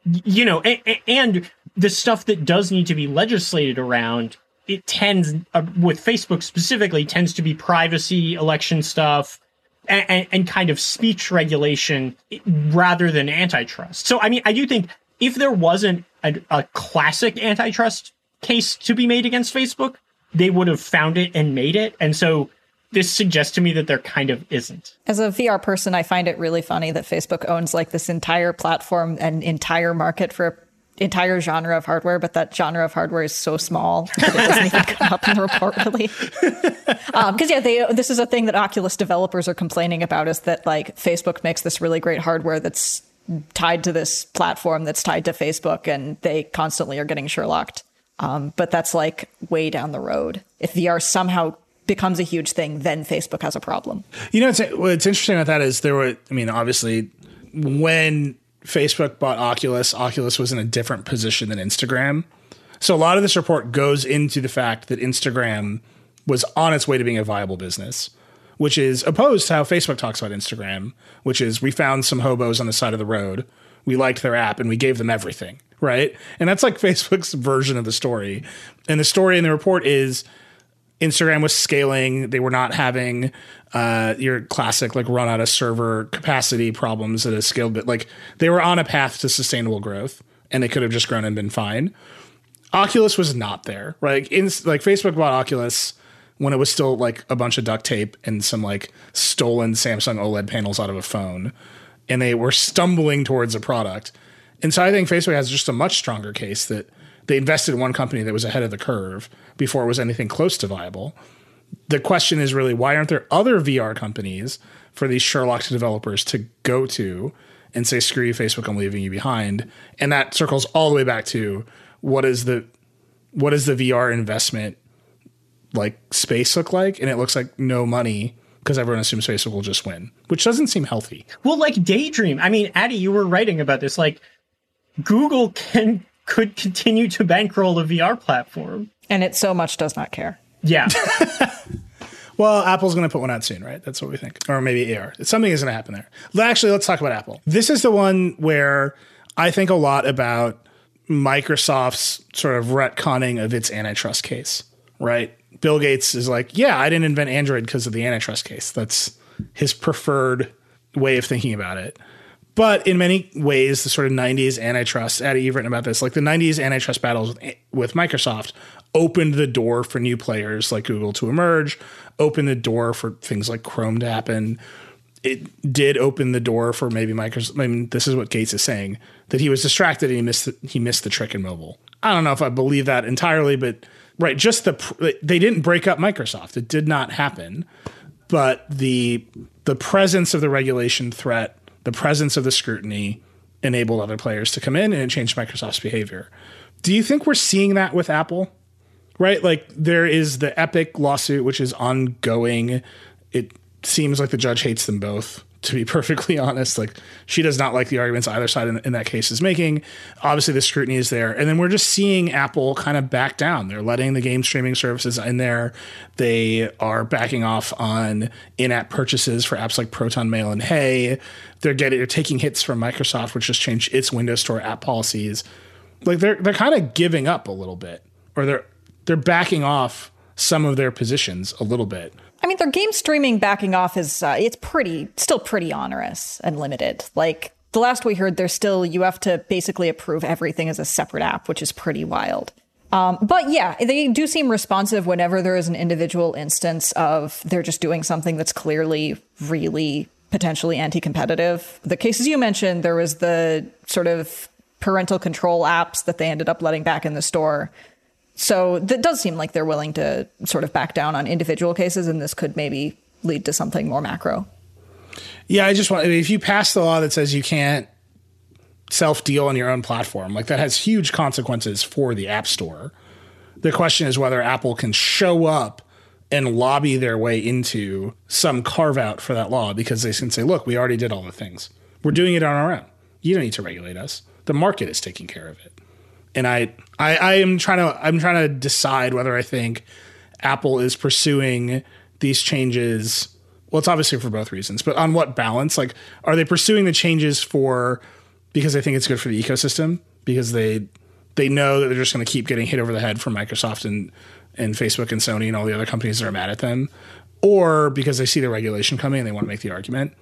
you know, and, and the stuff that does need to be legislated around, it tends uh, with Facebook specifically tends to be privacy, election stuff, and, and, and kind of speech regulation rather than antitrust. So, I mean, I do think if there wasn't a, a classic antitrust case to be made against Facebook, they would have found it and made it. And so this suggests to me that there kind of isn't.
As a VR person, I find it really funny that Facebook owns like this entire platform and entire market for entire genre of hardware, but that genre of hardware is so small *laughs* that it doesn't even come up in the report really. Because *laughs* um, yeah, they this is a thing that Oculus developers are complaining about is that like Facebook makes this really great hardware that's tied to this platform that's tied to Facebook, and they constantly are getting Sherlocked. Um, but that's like way down the road. If VR somehow becomes a huge thing, then Facebook has a problem.
You know, what's, what's interesting about that is there were, I mean, obviously, when Facebook bought Oculus, Oculus was in a different position than Instagram. So a lot of this report goes into the fact that Instagram was on its way to being a viable business, which is opposed to how Facebook talks about Instagram, which is we found some hobos on the side of the road. We liked their app and we gave them everything, right? And that's like *laughs* Facebook's version of the story. And the story in the report is Instagram was scaling. They were not having uh, your classic like run out of server capacity problems at a scale bit. Like they were on a path to sustainable growth, and they could have just grown and been fine. Oculus was not there, right? In, like Facebook bought Oculus when it was still like a bunch of duct tape and some like stolen Samsung OLED panels out of a phone, and they were stumbling towards a product. And so I think Facebook has just a much stronger case that they invested in one company that was ahead of the curve before it was anything close to viable. The question is really why aren't there other VR companies for these Sherlock developers to go to and say, screw you, Facebook, I'm leaving you behind? And that circles all the way back to what is the what is the VR investment like space look like? And it looks like no money because everyone assumes Facebook will just win, which doesn't seem healthy.
Well, like Daydream. I mean, Adi, you were writing about this. Like Google can could continue to bankroll a VR platform.
And it so much does not care.
Yeah. *laughs*
well, Apple's going to put one out soon, right? That's what we think. Or maybe AR. Something is going to happen there. Actually, let's talk about Apple. This is the one where I think a lot about Microsoft's sort of retconning of its antitrust case, right? Bill Gates is like, yeah, I didn't invent Android because of the antitrust case. That's his preferred way of thinking about it. But in many ways, the sort of 90s antitrust, Adi, you've written about this, like the 90s antitrust battles with, with Microsoft opened the door for new players like Google to emerge, opened the door for things like Chrome to happen. It did open the door for maybe Microsoft. I mean, this is what Gates is saying that he was distracted and he missed the, he missed the trick in mobile. I don't know if I believe that entirely, but right, just the they didn't break up Microsoft. It did not happen, but the the presence of the regulation threat the presence of the scrutiny enabled other players to come in and it changed Microsoft's behavior. Do you think we're seeing that with Apple? right? Like there is the Epic lawsuit, which is ongoing. It seems like the judge hates them both. To be *laughs* perfectly honest, like she does not like the arguments either side in, in that case is making. Obviously, the scrutiny is there, and then we're just seeing Apple kind of back down. They're letting the game streaming services in there. They are backing off on in-app purchases for apps like Proton Mail and Hey. They're getting they're taking hits from Microsoft, which just changed its Windows Store app policies. Like they're they're kind of giving up a little bit, or they're they're backing off some of their positions a little bit.
I mean, their game streaming backing off is uh, it's pretty still pretty onerous and limited. Like the last we heard, there's still you have to basically approve everything as a separate app, which is pretty wild. Um, but yeah, they do seem responsive whenever there is an individual instance of they're just doing something that's clearly really potentially anti-competitive. The cases you mentioned, there was the sort of parental control apps that they ended up letting back in the store so that does seem like they're willing to sort of back down on individual cases, and this could maybe lead to something more macro.
Yeah, I just want if you pass the law that says you can't self deal on your own platform, like that has huge consequences for the App Store. The question is whether Apple can show up and lobby their way into some carve out for that law because they can say, look, we already did all the things. We're doing it on our own. You don't need to regulate us. The market is taking care of it and I, I I am trying to I'm trying to decide whether I think Apple is pursuing these changes. Well, it's obviously for both reasons, but on what balance? Like, are they pursuing the changes for because they think it's good for the ecosystem because they they know that they're just going to keep getting hit over the head from Microsoft and and Facebook and Sony and all the other companies that are mad at them, or because they see the regulation coming and they want to make the argument.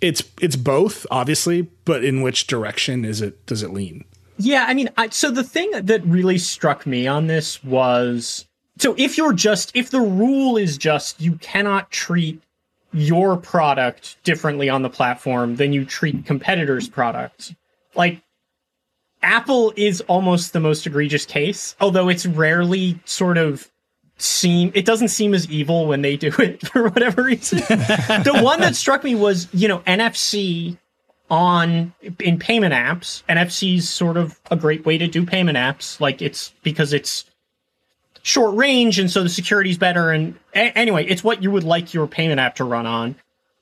It's it's both, obviously, but in which direction is it? Does it lean?
Yeah, I mean, I, so the thing that really struck me on this was so if you're just if the rule is just you cannot treat your product differently on the platform than you treat competitors' products, like Apple is almost the most egregious case, although it's rarely sort of seem it doesn't seem as evil when they do it *laughs* for whatever reason. *laughs* the one that struck me was, you know, NFC on in payment apps. NFC's sort of a great way to do payment apps. Like it's because it's short range and so the security's better. And a- anyway, it's what you would like your payment app to run on.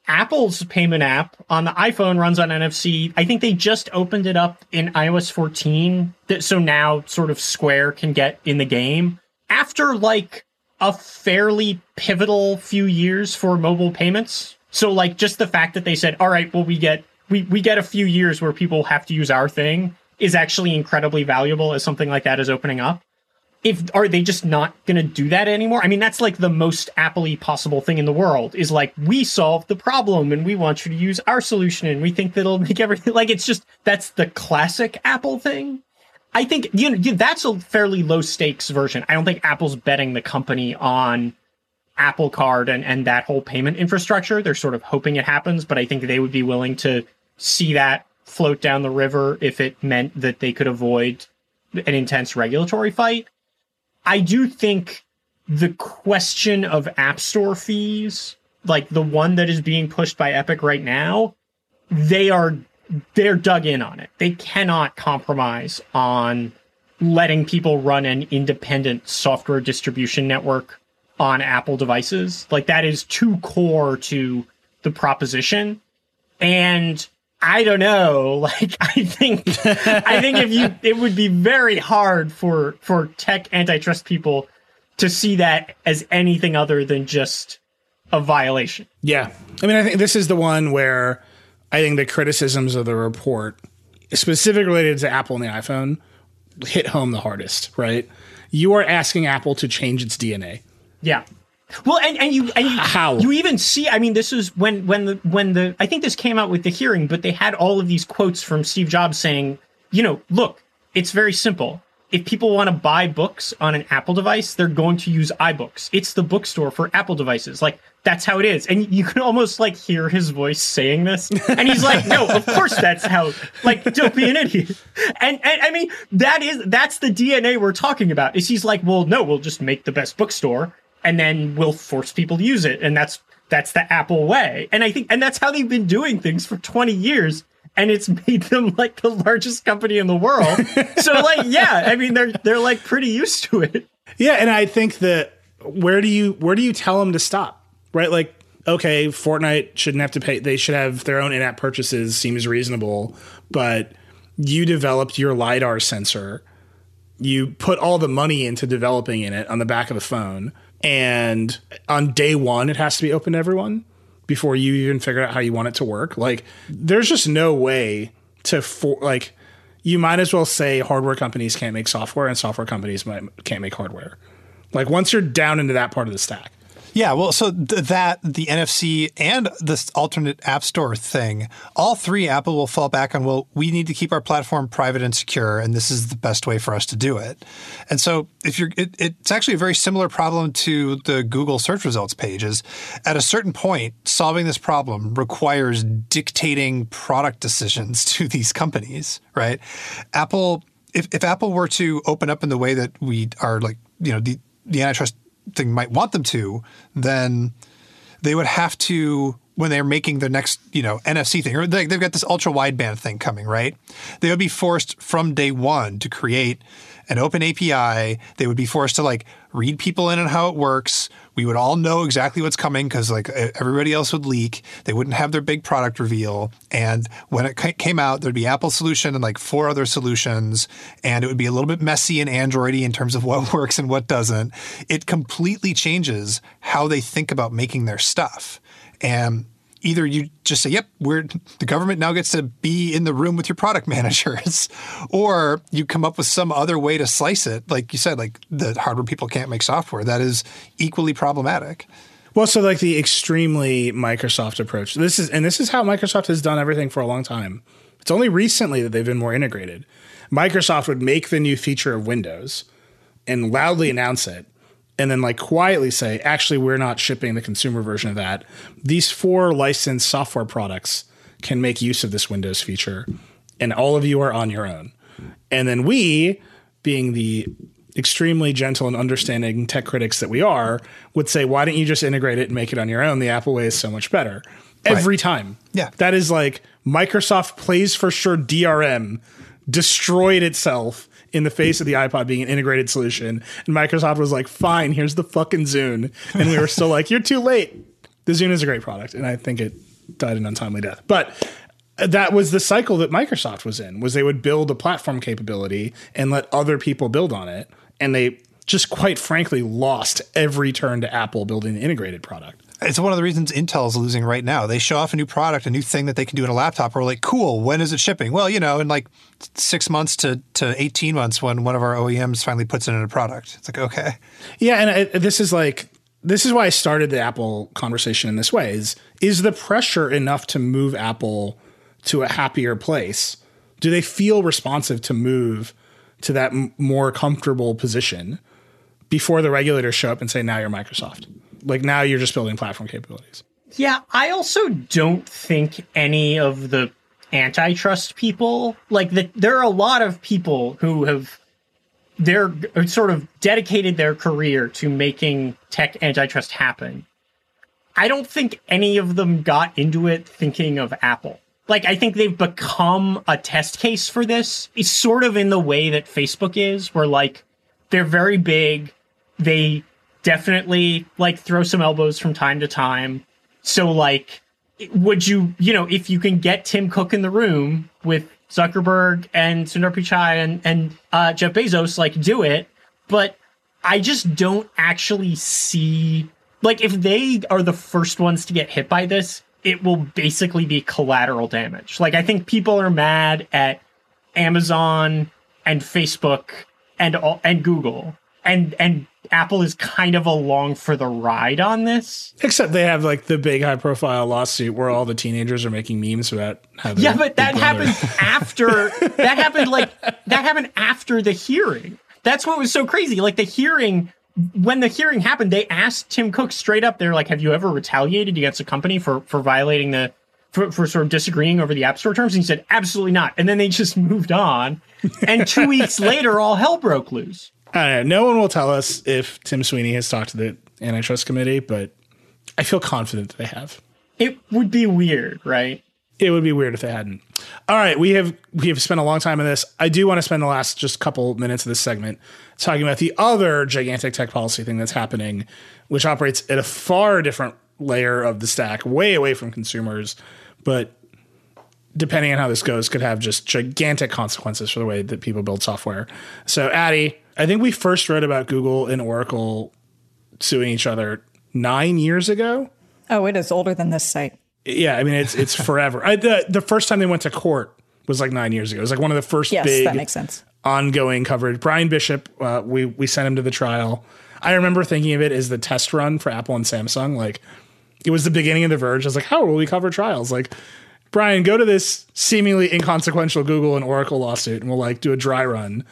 Apple's payment app on the iPhone runs on NFC. I think they just opened it up in iOS 14. That, So now sort of Square can get in the game after like a fairly pivotal few years for mobile payments. So like just the fact that they said, all right, well, we get we, we get a few years where people have to use our thing is actually incredibly valuable as something like that is opening up. If are they just not going to do that anymore? I mean, that's like the most Apple possible thing in the world is like we solved the problem and we want you to use our solution and we think that'll *laughs* make everything like it's just that's the classic Apple thing. I think you know that's a fairly low stakes version. I don't think Apple's betting the company on Apple Card and and that whole payment infrastructure. They're sort of hoping it happens, but I think they would be willing to see that float down the river if it meant that they could avoid an intense regulatory fight. I do think the question of App Store fees, like the one that is being pushed by Epic right now, they are they're dug in on it. They cannot compromise on letting people run an independent software distribution network on Apple devices. Like that is too core to the proposition. And I don't know. *laughs* Like I think I think if you it would be very hard for for tech antitrust people to see that as anything other than just a violation.
Yeah. I mean, I think this is the one where I think the criticisms of the report, specifically related to Apple and the iPhone, hit home the hardest, right? You are asking Apple to change its DNA.
Yeah. Well, and, and you and you,
How?
you even see. I mean, this is when when the when the I think this came out with the hearing, but they had all of these quotes from Steve Jobs saying, you know, look, it's very simple. If people want to buy books on an Apple device, they're going to use iBooks. It's the bookstore for Apple devices. Like that's how it is. And you can almost like hear his voice saying this. And he's like, no, of course that's how, like, don't be an idiot. And, and I mean, that is, that's the DNA we're talking about is he's like, well, no, we'll just make the best bookstore and then we'll force people to use it. And that's, that's the Apple way. And I think, and that's how they've been doing things for 20 years. And it's *laughs* made them like the largest company in the world. *laughs* so like, yeah, I mean, they're, they're like pretty used to it.
Yeah, and I think that where do you where do you tell them to stop? Right? Like, okay, Fortnite shouldn't have to pay they should have their own in-app purchases seems reasonable, but you developed your lidar sensor. You put all the money into developing in it on the back of the phone, and on day 1 it has to be open to everyone before you even figure out how you want it to work. Like there's just no way to for like you might as well say hardware companies can't make software and software companies might, can't make hardware. Like once you're down into that part of the stack.
Yeah, well, so th- that the NFC and this alternate app store thing, all three Apple will fall back on. Well, we need to keep our platform private and secure, and this is the best way for us to do it. And so, if you're, it, it's actually a very similar problem to the Google search results pages. At a certain point, solving this problem requires dictating product decisions *laughs* to these companies, right? Apple, if, if Apple were to open up in the way that we are, like you know, the the antitrust thing might want them to, then they would have to when they're making the next, you know, NFC thing, or they, they've got this ultra wideband thing coming, right? They would be forced from day one to create an open API. They would be forced to like read people in on how it works. We would all know exactly what's coming because like everybody else would leak. They wouldn't have their big product reveal. And when it came out, there'd be Apple solution and like four other solutions, and it would be a little bit messy and Androidy in terms of what *laughs* works and what doesn't. It completely changes how they think about making their stuff. And either you just say, "Yep, we're the government now gets to be in the room with your product *laughs* managers," or you come up with some other way to slice it. Like you said, like the hardware people can't make software. That is equally problematic.
Well, so like the extremely Microsoft approach. This is and this is how Microsoft has done everything for a long time. It's only recently that they've been more integrated. Microsoft would make the new feature of Windows and loudly announce it and then like quietly say, actually, we're not shipping the consumer version of that. These four licensed software products can make use of this Windows feature, and all of you are on your own. And then we, being the extremely gentle and understanding tech critics that we are, would say, why don't you just integrate it and make it on your own? The Apple way is so much better. Every time.
Yeah.
That is like Microsoft PlaysForSure DRM destroyed itself in the face of the iPod being an integrated solution. And Microsoft was like, fine, here's the fucking Zune. And we were still *laughs* like, you're too late. The Zune is a great product. And I think it died an untimely death. But that was the cycle that Microsoft was in was they would build a platform capability and let other people build on it. And they just quite frankly lost every turn to Apple building an integrated product
it's one of the reasons Intel is losing right now. They show off a new product, a new thing that they can do in a laptop. We're like, cool. When is it shipping? Well, you know, in like six months to, to 18 months when one of our OEMs finally puts it in a product. It's like, okay.
Yeah. And I, this is like, this is why I started the Apple conversation in this way is, is the pressure enough to move Apple to a happier place? Do they feel responsive to move to that m- more comfortable position before the regulators show up and say, now you're Microsoft? Like now you're just building platform capabilities.
Yeah, I also don't think any of the antitrust people like that there are a lot of people who have they're sort of dedicated their career to making tech antitrust happen. I don't think any of them got into it thinking of Apple. Like I think they've become a test case for this. It's sort of in the way that Facebook is, where like they're very big, they definitely like throw some elbows from time to time. So like would you, you know, if you can get Tim Cook in the room with Zuckerberg and Sundar Pichai and and uh, Jeff Bezos, like do it. But I just don't actually see like if they are the first ones to get hit by this, it will basically be collateral damage. Like I think people are mad at Amazon and Facebook and all, and Google and and Apple is kind of along for the ride on this.
Except they have like the big high profile lawsuit where all the teenagers are making memes about how
Yeah, but that happened after *laughs* that happened like that happened after the hearing. That's what was so crazy. Like the hearing when the hearing happened, they asked Tim Cook straight up, they're like, Have you ever retaliated against a company for for violating the for, for sort of disagreeing over the App Store terms? And he said, Absolutely not. And then they just *laughs* moved on. And two weeks later, all hell broke loose.
I don't know. No one will tell us if Tim Sweeney has talked to the antitrust committee, but I feel confident that they have.
It would be weird, right?
It would be weird if they hadn't. All right, we have we have spent a long time on this. I do want to spend the last just couple minutes of this segment talking about the other gigantic tech policy thing that's happening, which operates at a far different layer of the stack, way away from consumers, but depending on how this goes, could have just gigantic consequences for the way that people build software. So, Adi, I think we first wrote about Google and Oracle suing each other nine years ago.
Oh, it is older than this site.
Yeah, I mean it's it's *laughs* forever. I, the the first time they went to court was like nine years ago. It was like one of the first
Yes,
big
that makes sense.
ongoing coverage. Brian Bishop, uh, we we sent him to the trial. I remember thinking of it as the test run for Apple and Samsung. Like it was the beginning of the Verge. I was like, how will we cover trials? Like Brian, go to this seemingly inconsequential Google and Oracle lawsuit, and we'll like do a dry run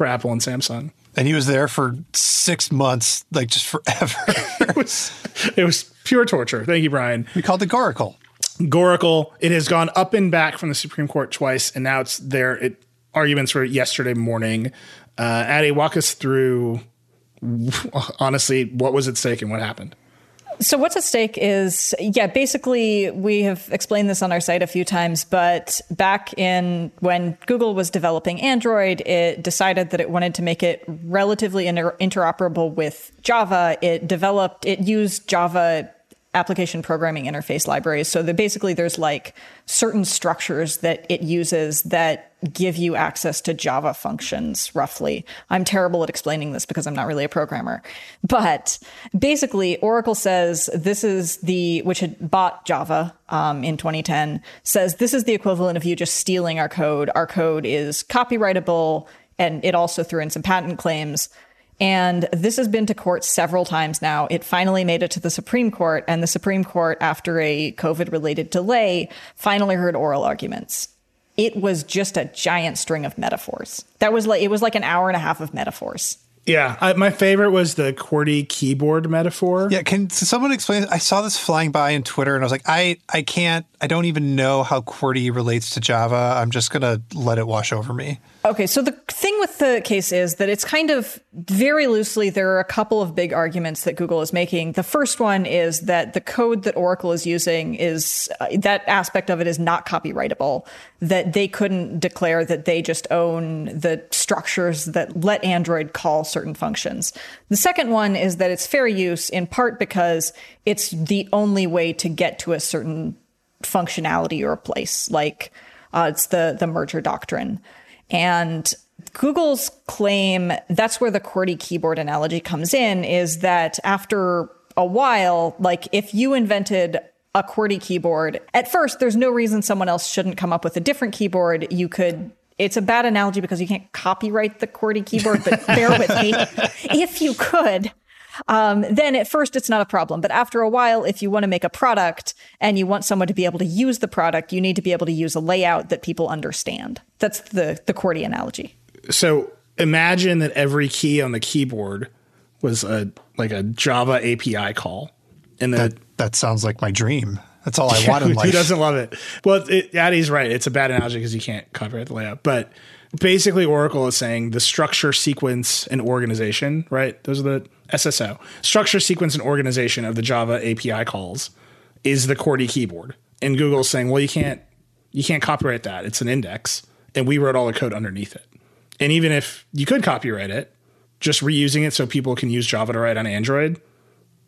for Apple and Samsung.
And he was there for six months, like just forever. *laughs*
It was it was pure torture. Thank you, Brian.
we called it Goracle.
Goracle. It has gone up and back from the Supreme Court twice, and now it's there. It arguments were yesterday morning. Uh, Adi, walk us through. Honestly, what was at stake and what happened?
So what's at stake is, yeah, basically we have explained this on our site a few times, but back in when Google was developing Android, it decided that it wanted to make it relatively inter- interoperable with Java. It developed, it used Java application programming interface libraries. So that basically there's like certain structures that it uses that give you access to Java functions roughly. I'm terrible at explaining this because I'm not really a programmer. But basically Oracle says this is the, which had bought Java um, in 2010, says this is the equivalent of you just stealing our code. Our code is copyrightable and it also threw in some patent claims. And this has been to court several times now. It finally made it to the Supreme Court, and the Supreme Court, after a COVID related delay, finally heard oral arguments. It was just a giant string of metaphors. That was like, it was like an hour and a half of metaphors.
Yeah, I, my favorite was the QWERTY keyboard metaphor.
Yeah, can someone explain? I saw this flying by in Twitter, and I was like, I, I can't, I don't even know how QWERTY relates to Java. I'm just gonna let it wash over me.
Okay, so the thing with the case is that it's kind of very loosely, there are a couple of big arguments that Google is making. The first one is that the code that Oracle is using is uh, that aspect of it is not copyrightable, that they couldn't declare that they just own the structures that let Android call certain functions. The second one is that it's fair use in part because it's the only way to get to a certain functionality or a place, like uh, it's the, the merger doctrine. And Google's claim that's where the QWERTY keyboard analogy comes in is that after a while, like if you invented a QWERTY keyboard, at first there's no reason someone else shouldn't come up with a different keyboard. You could it's a bad analogy because you can't copyright the QWERTY keyboard, but bear with me. *laughs* If you could, um, then at first it's not a problem. But after a while, if you want to make a product and you want someone to be able to use the product, you need to be able to use a layout that people understand. That's the the QWERTY analogy.
So imagine that every key on the keyboard was a like a Java API call, and the
That that sounds like my dream. That's all I want in *laughs*
Who
life.
doesn't love it? Well, it, Adi's right. It's a bad analogy because you can't copyright the layout. But basically, Oracle is saying the structure, sequence, and organization, right? Those are the SSO. Structure, sequence, and organization of the Java API calls is the QWERTY keyboard. And Google's saying, well, you can't you can't copyright that. It's an index. And we wrote all the code underneath it. And even if you could copyright it, just reusing it so people can use Java to write on Android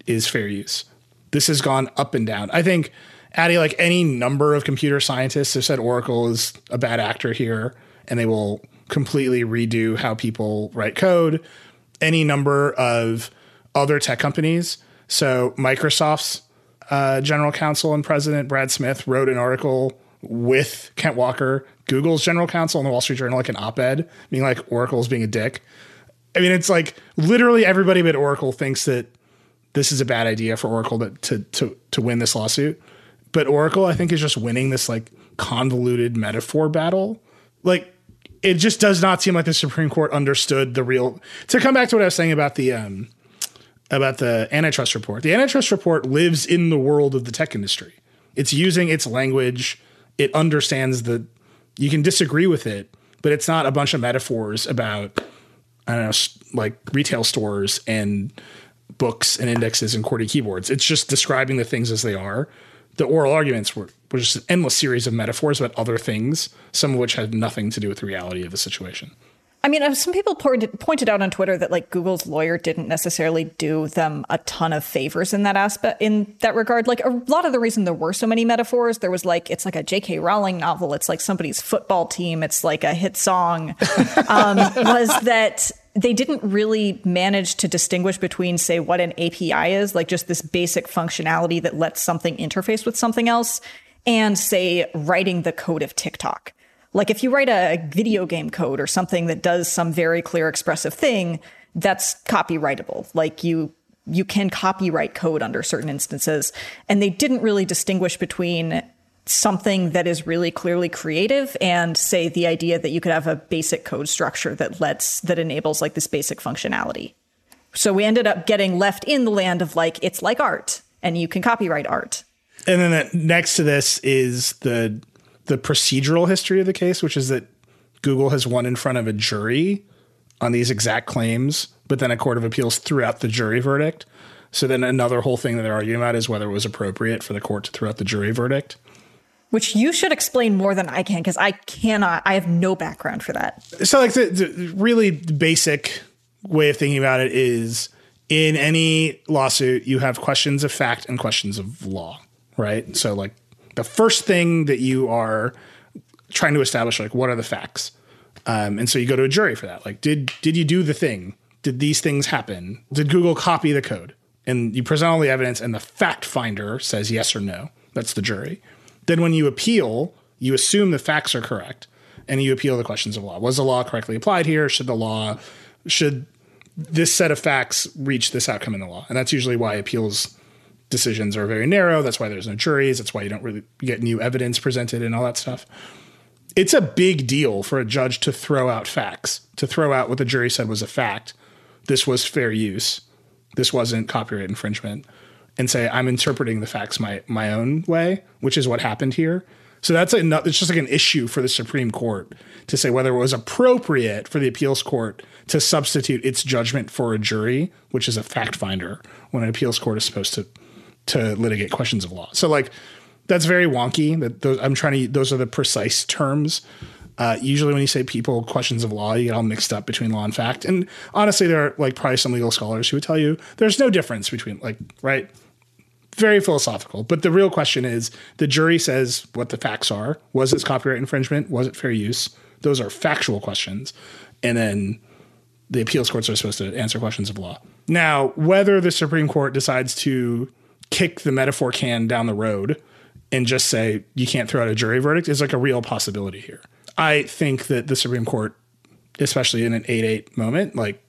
is fair use. This has gone up and down. I think, Adi, like any number of computer scientists have said Oracle is a bad actor here and they will completely redo how people write code. Any number of other tech companies. So, Microsoft's uh, general counsel and president, Brad Smith, wrote an article with Kent Walker, Google's general counsel in the Wall Street Journal, like an op ed, being like Oracle's being a dick. I mean, it's like literally everybody but Oracle thinks that this is a bad idea for Oracle to to to, to win this lawsuit. But Oracle, I think, is just winning this like convoluted metaphor battle. Like it just does not seem like the Supreme Court understood the real. To come back to what I was saying about the um, about the antitrust report, the antitrust report lives in the world of the tech industry. It's using its language. It understands that You can disagree with it, but it's not a bunch of metaphors about I don't know, like retail stores and books and indexes and QWERTY keyboards. It's just describing the things as they are. The oral arguments were was just an endless series of metaphors about other things, some of which had nothing to do with the reality of the situation.
I mean, uh, some people pointed, pointed out on Twitter that like Google's lawyer didn't necessarily do them a ton of favors in that aspect, in that regard. Like a lot of the reason there were so many metaphors, there was like it's like a J.K. Rowling novel, it's like somebody's football team, it's like a hit song, *laughs* um, was that they didn't really manage to distinguish between, say, what an API is, like just this basic functionality that lets something interface with something else, and say writing the code of TikTok. Like if you write a video game code or something that does some very clear expressive thing, that's copyrightable. Like you you can copyright code under certain instances. And they didn't really distinguish between something that is really clearly creative and say the idea that you could have a basic code structure that lets that enables like this basic functionality. So we ended up getting left in the land of like it's like art and you can copyright art.
And then the, next to this is the the procedural history of the case, which is that Google has won in front of a jury on these exact claims, but then a court of appeals threw out the jury verdict. So then another whole thing that they're arguing about is whether it was appropriate for the court to throw out the jury verdict.
Which you should explain more than I can because I cannot. I have no background for that.
So, like the, the really basic way of thinking about it is in any lawsuit, you have questions of fact and questions of law, right? So, like the first thing that you are trying to establish like what are the facts? Um, and so you go to a jury for that. Like did did you do the thing? Did these things happen? Did google copy the code? And you present all the evidence and the fact finder says yes or no. That's the jury. Then when you appeal you assume the facts are correct and you appeal the questions of law. Was the law correctly applied here? Should the law should this set of facts reach this outcome in the law? And that's usually why appeals decisions are very narrow. That's why there's no juries. That's why you don't really get new evidence presented and all that stuff. It's a big deal for a judge to throw out facts, to throw out what the jury said was a fact. This was fair use. This wasn't copyright infringement. And say, I'm interpreting the facts my, my own way, which is what happened here. So that's a, it's just like an issue for the Supreme Court to say whether it was appropriate for the appeals court to substitute its judgment for a jury, which is a fact finder, when an appeals court is supposed to to litigate questions of law. So like that's very wonky. That those, I'm trying to. Those are the precise terms. Uh, usually, when you say people questions of law, you get all mixed up between law and fact. And honestly, there are like probably some legal scholars who would tell you there's no difference between like right. Very philosophical, but the real question is: the jury says what the facts are. Was this copyright infringement? Was it fair use? Those are factual questions, and then the appeals courts are supposed to answer questions of law. Now, whether the Supreme Court decides to kick the metaphor can down the road and just say you can't throw out a jury verdict is like a real possibility here. I think that the Supreme Court, especially in an 8 8 moment, like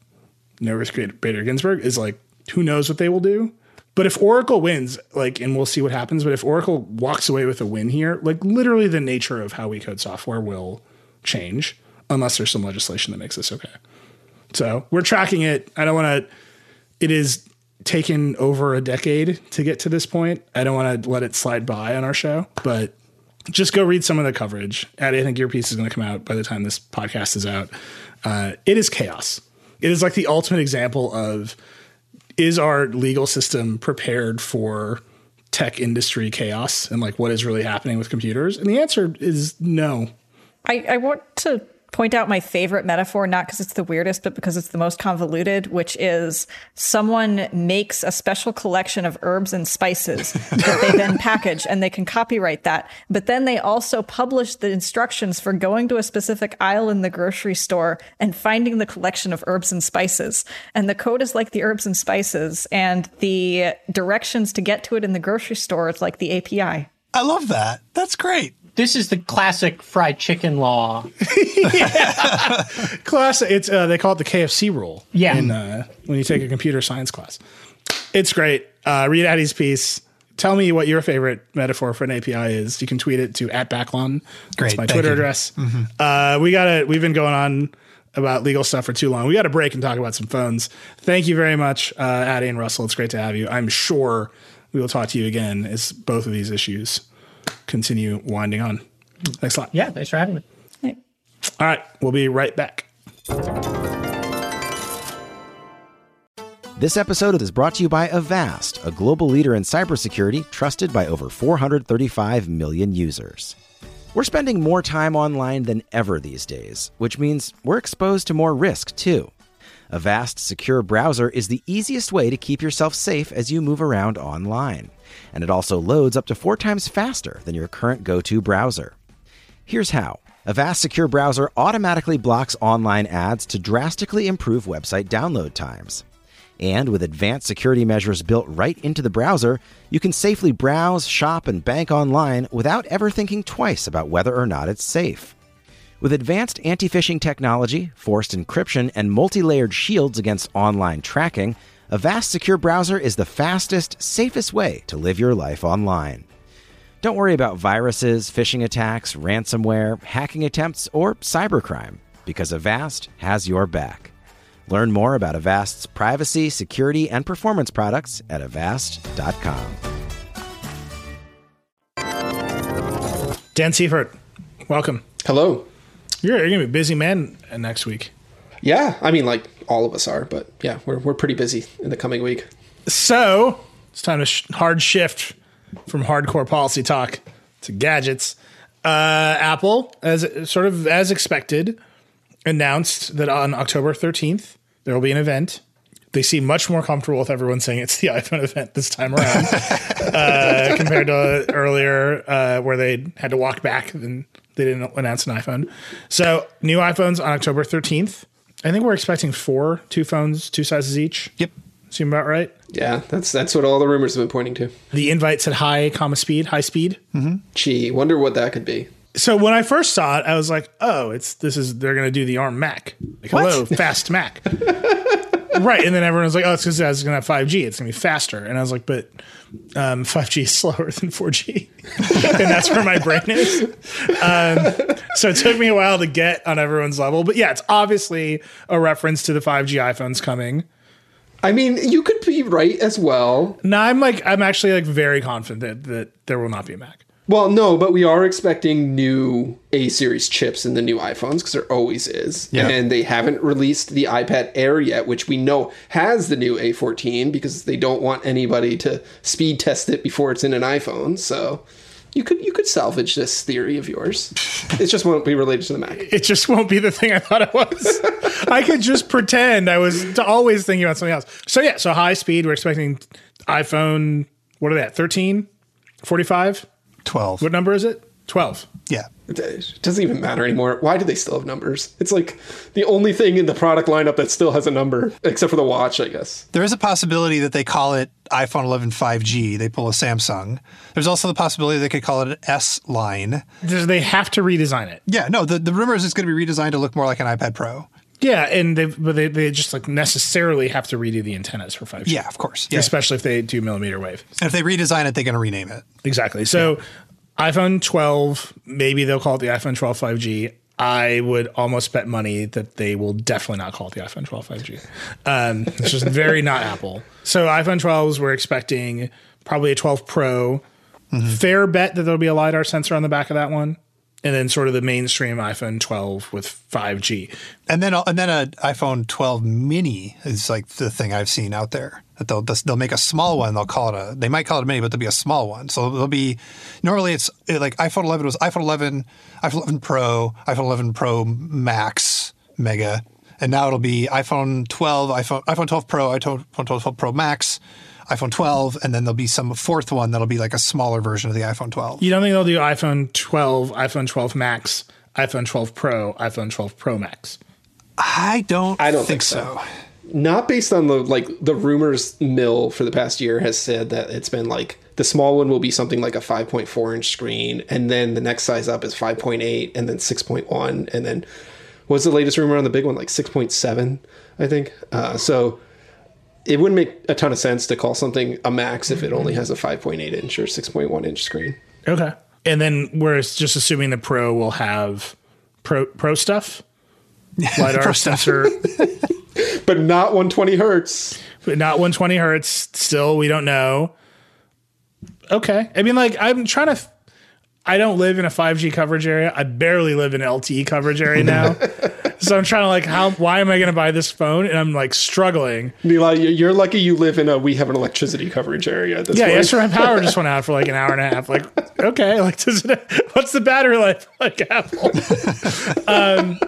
Ruth Bader Ginsburg, is like, who knows what they will do. But if Oracle wins, like, and we'll see what happens, but if Oracle walks away with a win here, like, literally the nature of how we code software will change unless there's some legislation that makes this okay. So we're tracking it. I don't want to, it is taken over a decade to get to this point. I don't want to let it slide by on our show, but just go read some of the coverage. Adi, I think your piece is going to come out by the time this podcast is out. Uh, it is chaos. It is like the ultimate example of is our legal system prepared for tech industry chaos and like what is really happening with computers? And the answer is no.
I, I want to point out my favorite metaphor, not because it's the weirdest, but because it's the most convoluted, which is someone makes a special collection of herbs and spices that they then *laughs* package and they can copyright that. But then they also publish the instructions for going to a specific aisle in the grocery store and finding the collection of herbs and spices. And the code is like the herbs and spices, and the directions to get to it in the grocery store is like the API.
I love that. That's great
this is the classic fried chicken law. *laughs*
Classic. It's uh, they call it the KFC rule.
Yeah.
In, uh, when you take a computer science class, it's great. Uh, read Adi's piece. Tell me what your favorite metaphor for an API is. You can tweet it to at Backlon. That's
Great,
my
thank
Twitter
you.
address. Uh, we got to. We've been going on about legal stuff for too long. We got to break and talk about some phones. Thank you very much, uh, Addie and Russell. It's great to have you. I'm sure we will talk to you again as both of these issues continue winding on. Thanks a lot.
Yeah, thanks for having me.
All right, we'll be right back.
This episode is brought to you by Avast, a global leader in cybersecurity trusted by over 435 million users. We're spending more time online than ever these days, which means we're exposed to more risk too. Avast Secure Browser is the easiest way to keep yourself safe as you move around online. And it also loads up to four times faster than your current go to browser. Here's how Avast Secure Browser automatically blocks online ads to drastically improve website download times. And with advanced security measures built right into the browser, you can safely browse, shop, and bank online without ever thinking twice about whether or not it's safe. With advanced anti phishing technology, forced encryption, and multi layered shields against online tracking, Avast Secure Browser is the fastest, safest way to live your life online. Don't worry about viruses, phishing attacks, ransomware, hacking attempts, or cybercrime, because Avast has your back. Learn more about Avast's privacy, security, and performance products at avast.com.
Dan Seifert, welcome.
Hello.
You're, you're going to be a busy man next week.
Yeah, I mean, like all of us are, but yeah, we're, we're pretty busy in the coming week.
So it's time to sh- hard shift from hardcore policy talk to gadgets. Uh, Apple, as sort of as expected, announced that on October 13th there will be an event. They seem much more comfortable with everyone saying it's the *laughs* iPhone event this time around uh, *laughs* compared to earlier uh, where they had to walk back and they didn't announce an iPhone. So new iPhones on October 13th. I think we're expecting four, two phones, two sizes each.
Yep.
Seem about right.
Yeah, that's that's what all the rumors have been pointing to.
The invite said high comma speed, high speed. Mm-hmm.
Gee, wonder what that could be.
So when I first saw it, I was like, "Oh, it's this is they're going to do the ARM Mac, like hello, fast Mac." *laughs* right, and then everyone was like, "Oh, it's because it's going to have 5G. It's going to be faster." And I was like, "But um, 5G is *laughs* slower than 4G," *laughs* and that's where my brain is. Um, so it took me a while to get on everyone's level, but yeah, it's obviously a reference to the 5G iPhones coming.
I mean, you could be right as well.
No, I'm like, I'm actually like very confident that there will not be a Mac.
Well, no, but we are expecting new A series chips in the new iPhones because there always is.
Yeah.
And they haven't released the iPad Air yet, which we know has the new A14 because they don't want anybody to speed test it before it's in an iPhone. So you could you could salvage this theory of yours. It just won't be related to the Mac.
it just won't be the thing I thought it was. I could just pretend I was always thinking about something else. So yeah, so high speed. We're expecting iPhone. What are they at? 13, 45?
12.
What number is it? 12.
Yeah.
It doesn't even matter anymore. Why do they still have numbers? It's like the only thing in the product lineup that still has a number, except for the watch, I guess.
There is a possibility that they call it iPhone 11 5G. They pull a Samsung. There's also the possibility they could call it an S line.
Does they have to redesign it?
Yeah, no, the, the rumor is it's going to be redesigned to look more like an iPad Pro.
Yeah, and they but they, they just like necessarily have to redo the antennas for 5G.
Yeah, of course. Yeah.
Especially if they do millimeter wave.
And if they redesign it, they're going to rename it.
Exactly. So iPhone 12, maybe they'll call it the iPhone 12 5G. I would almost bet money that they will definitely not call it the iPhone 12 5G. Um, it's just very not Apple. So iPhone 12s, we're expecting probably a 12 Pro. Fair bet that there'll be a LiDAR sensor on the back of that one. And then sort of the mainstream iPhone 12 with 5G.
And then and then an iPhone 12 mini is like the thing I've seen out there. That they'll they'll make a small one. They'll call it a. They might call it a mini, but there'll be a small one. So there'll be normally it's like iPhone 11 was iPhone 11, iPhone 11 Pro, iPhone 11 Pro Max Mega, and now it'll be iPhone 12, iPhone iPhone 12 Pro, iPhone 12 Pro Max, iPhone 12, and then there'll be some fourth one that'll be like a smaller version of the iPhone 12.
You don't think they'll do iPhone 12, iPhone 12 Max, iPhone 12 Pro, iPhone 12 Pro Max?
I don't.
I don't think so. Not based on the like the rumors mill for the past year has said that it's been like the small one will be something like a 5.4 inch screen, and then the next size up is 5.8, and then 6.1, and then what's the latest rumor on the big one? Like 6.7, I think. Uh, so it wouldn't make a ton of sense to call something a max if it only has a 5.8 inch or 6.1 inch screen.
Okay. And then we're just assuming the Pro will have Pro Pro stuff, *laughs* lidar
Pro stuff.
sensor, *laughs*
But not 120 hertz.
but not 120 hertz. Still, we don't know. Okay. I mean, like I'm trying to. f- I don't live in a 5G coverage area. I barely live in LTE coverage area now. *laughs* so I'm trying to like, how? Why am I going to buy this phone? And I'm like struggling.
Eli, you- you're lucky you live in a we have an electricity coverage area at this
Yeah, yesterday my power just went *laughs* out for like an hour and a half. Like, okay, like, does it, what's the battery life like Apple? um,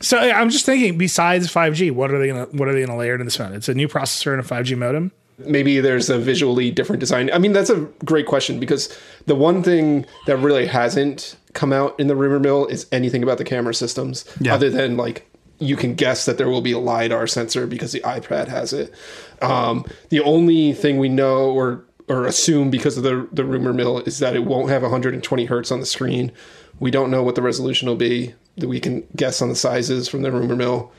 so I'm just thinking. Besides 5G, what are they gonna what are they gonna layer into this phone? It's a new processor and a 5G modem.
maybe there's a visually different design. I mean, that's a great question because the one thing that really hasn't come out in the rumor mill is anything about the camera systems,
Yeah.
other than like you can guess that there will be a lidar sensor because the iPad has it. Um, the only thing we know or or assume because of the the rumor mill is that it won't have 120 hertz on the screen. We don't know what the resolution will be. That we can guess on the sizes from the rumor mill.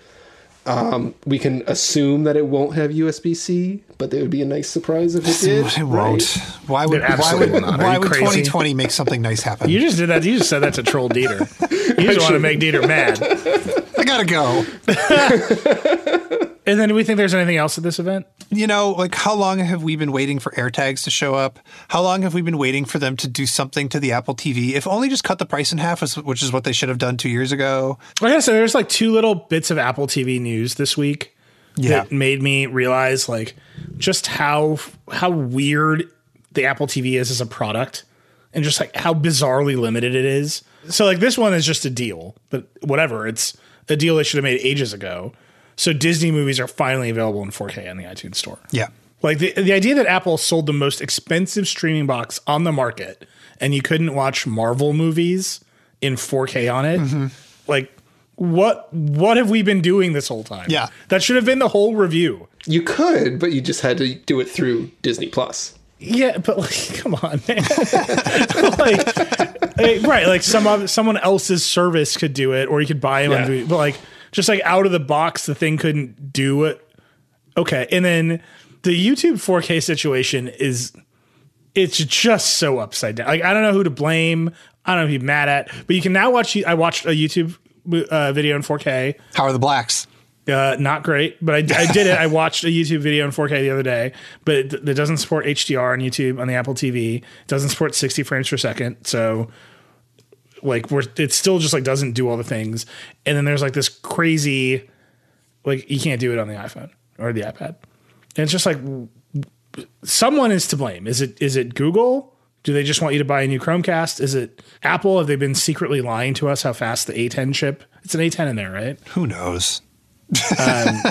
Um, we can assume that it won't have USB C, but it would be a nice surprise if it did.
It won't.
right?
Why would why would,
will not. Are
why would
crazy?
2020 make something nice happen?
You just did that. You just said that to troll Dieter. *laughs* You just want to make Dieter mad.
I gotta go. *laughs*
And then, do we think there's anything else at this event?
You know, like how long have we been waiting for AirTags to show up? How long have we been waiting for them to do something to the Apple TV? If only just cut the price in half, which is what they should have done two years ago.
Like I said, there's like two little bits of Apple TV news this week
Yeah.
that made me realize like just how how weird the Apple TV is as a product and just like how bizarrely limited it is. So like this one is just a deal, but whatever, it's a deal they should have made ages ago. So Disney movies are finally available in 4K on the iTunes store.
Yeah.
Like the the idea that Apple sold the most expensive streaming box on the market and you couldn't watch Marvel movies in 4K on it.
Mm-hmm.
Like what what have we been doing this whole time?
Yeah.
That should have been the whole review.
You could, but you just had to do it through Disney Plus.
Yeah, but like *laughs* come on, man. *laughs* like, like, right, like some of someone else's service could do it or you could buy them
Yeah.
on but like just like out of the box the thing couldn't do it. Okay. And then the YouTube 4K situation is it's just so upside down. Like I don't know who to blame. I don't know who to be mad at, but you can now watch. I watched a YouTube uh, video in 4K.
How are the blacks?
Uh, not great, but I, I did it. I *laughs* watched a YouTube video in 4K the other day, but it, it doesn't support HDR on YouTube on the Apple TV. It doesn't support 60 frames per second. So, like, we're it still just like doesn't do all the things. And then there's like this crazy, like you can't do it on the iPhone or the iPad. And it's just like someone is to blame. Is it is it Google? Do they just want you to buy a new Chromecast? Is it Apple? Have they been secretly lying to us how fast the A10 chip? It's an A10 in there, right?
Who knows?
Um,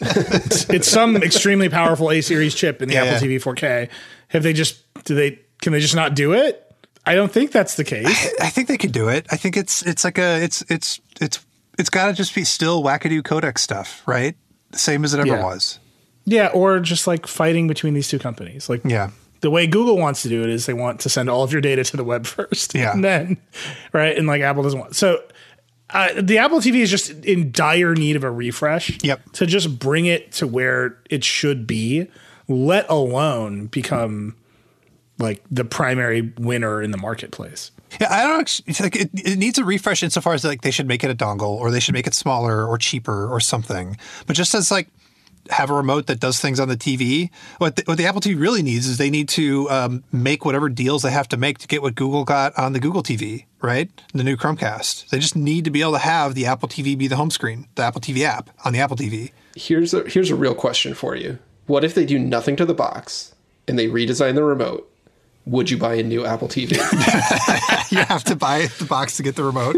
it's some extremely powerful A series chip in the
Yeah.
Apple TV 4K. Have they just do they can they just not do it? I don't think that's the case.
I think they could do it. I think it's it's like a it's it's it's it's got to just be still wackadoo codec stuff, right? The same as it ever
Yeah.
was.
yeah, or just like fighting between these two companies. Like
Yeah.
the way Google wants to do it is they want to send all of your data to the web *laughs* first,
Yeah.
and then right, and like Apple doesn't want. So uh, the Apple TV is just in dire need of a refresh.
Yep.
To just bring it to where it should be, let alone become like the primary winner in the marketplace.
Yeah, I don't. It's like it, it needs a refresh insofar as like they should make it a dongle or they should make it smaller or cheaper or something. But just as like have a remote that does things on the TV. What the, what the Apple TV really needs is they need to um, make whatever deals they have to make to get what Google got on the Google TV, right? The new Chromecast. They just need to be able to have the Apple TV be the home screen, the Apple TV app on the Apple TV.
Here's a here's a real question for you. What if they do nothing to the box and they redesign the remote? Would you buy a new Apple TV? *laughs*
you have to buy the box to get the remote.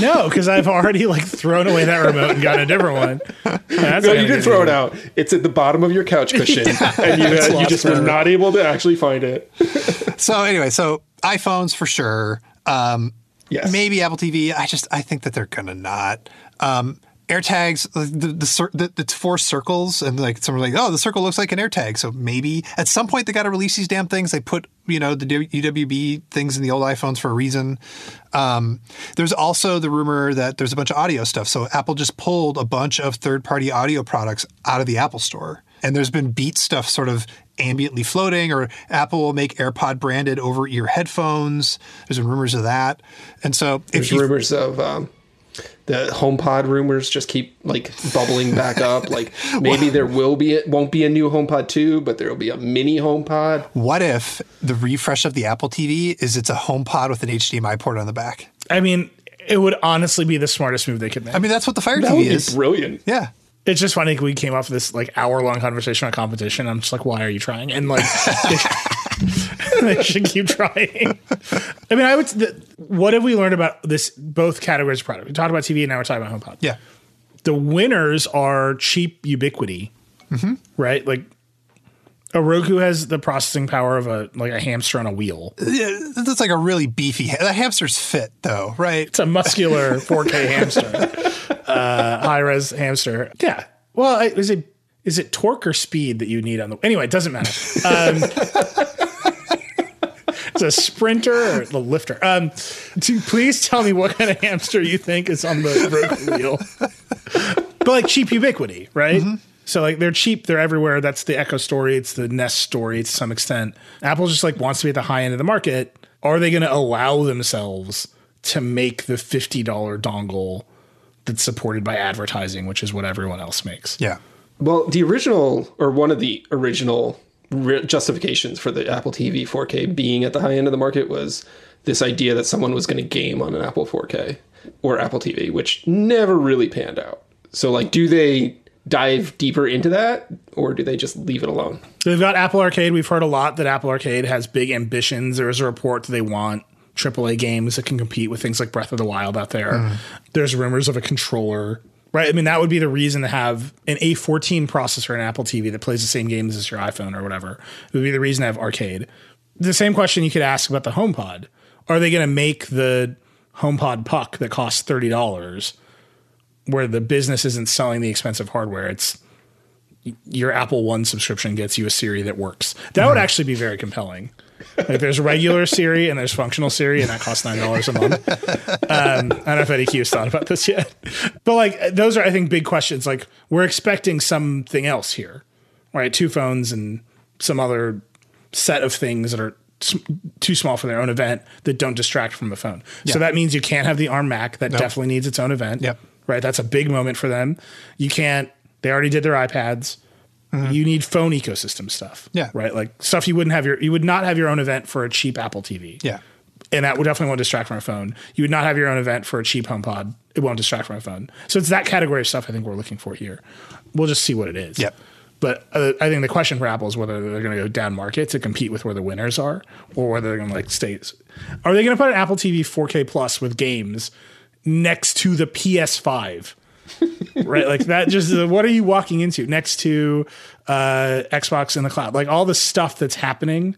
No, because I've already like thrown away that remote and got a different one. That's
no, you
gonna
did
get
throw it out. It's at the bottom of your couch cushion, *laughs* and you,
It's
uh, you
lost
just were not able to actually find it.
So anyway, so iPhones for sure. Um,
Yes.
Maybe Apple TV. I just I think that they're gonna not. Um, AirTags, the the, the it's four circles, and like someone's like, oh, the circle looks like an AirTag. So maybe at some point they got to release these damn things. They put you know the UWB things in the old iPhones for a reason. Um, there's also the rumor that there's a bunch of audio stuff. So Apple just pulled a bunch of third party audio products out of the Apple Store, and there's been Beat stuff sort of ambiently floating, or Apple will make AirPod branded over ear headphones. There's been rumors of that, and so if
There's
you
rumors of um, the HomePod rumors just keep like bubbling back up. Like maybe there will be it won't be a new HomePod two, but there will be a mini HomePod.
What if the refresh of the Apple TV is it's a HomePod with an HDMI port on the back?
I mean, It would honestly be the smartest move they could make.
I mean, that's what the Fire
That
TV
would be
is.
brilliant.
Yeah.
it's just funny we came off this like hour long conversation on competition. I'm just like, why are you trying? And like, *laughs* *laughs* they, should keep trying. I mean, I would. The, what have we learned about this? Both categories of product. We talked about TV, and now we're talking about HomePod.
Yeah.
The winners are cheap ubiquity, right? Like. A Roku has the processing power of a like a hamster on a wheel.
Yeah, That's like a really beefy. Ha- the hamster's fit though, right?
It's a muscular 4K *laughs* hamster, uh, high res hamster. Yeah. Well, is it is it torque or speed that you need on the? Anyway, it doesn't matter. Um, it's a sprinter or the lifter. Um, to please tell me what kind of hamster you think is on the Roku wheel. but like cheap ubiquity, right? So like they're cheap, they're everywhere. That's the Echo story. It's the Nest story to some extent. Apple just like wants to be at the high end of the market. Are they going to allow themselves to make the fifty dollar dongle that's supported by advertising, which is what everyone else makes?
Yeah.
Well, the original, or one of the original re- justifications for the Apple TV 4K being at the high end of the market was this idea that someone was going to game on an Apple 4K or Apple TV, which never really panned out. So, like, do they dive deeper into that, or do they just leave it alone?
They've got Apple Arcade. We've heard a lot that Apple Arcade has big ambitions. There is a report that they want AAA games that can compete with things like Breath of the Wild out there. Mm. There's rumors of a controller, right? I mean, that would be the reason to have an A14 processor in Apple TV that plays the same games as your iPhone or whatever. It would be the reason to have Arcade. The same question you could ask about the HomePod. Are they going to make the HomePod Puck that costs $30 where the business isn't selling the expensive hardware? It's your Apple One subscription gets you a Siri that works. That would mm-hmm. actually be very compelling. Like there's regular Siri and there's functional Siri, and that costs nine dollars a month. Um, I don't know if Eddy Cue's thought about this yet, but like those are I think big questions. Like we're expecting something else here, right? Two phones and some other set of things that are too small for their own event that don't distract from the phone. So that means you can't have the ARM Mac that definitely needs its own event.
Yep.
Right. That's a big moment for them. You can't. They already did their iPads. You need phone ecosystem stuff.
Mm-hmm. Yeah.
Right. Like stuff you wouldn't have your. You would not have your own event for a cheap Apple TV.
Yeah.
And that would definitely won't distract from a phone. You would not have your own event for a cheap HomePod. It won't distract from a phone. So it's that category of stuff I think we're looking for here. We'll just see what it is.
Yep.
But uh, I think the question for Apple is whether they're going to go down market to compete with where the winners are, or whether they're going to like stay. Are they going to put an Apple TV 4K Plus with games next to the PS5? Right, like that. Just what are you walking into next to uh, Xbox in the cloud? Like all the stuff that's happening.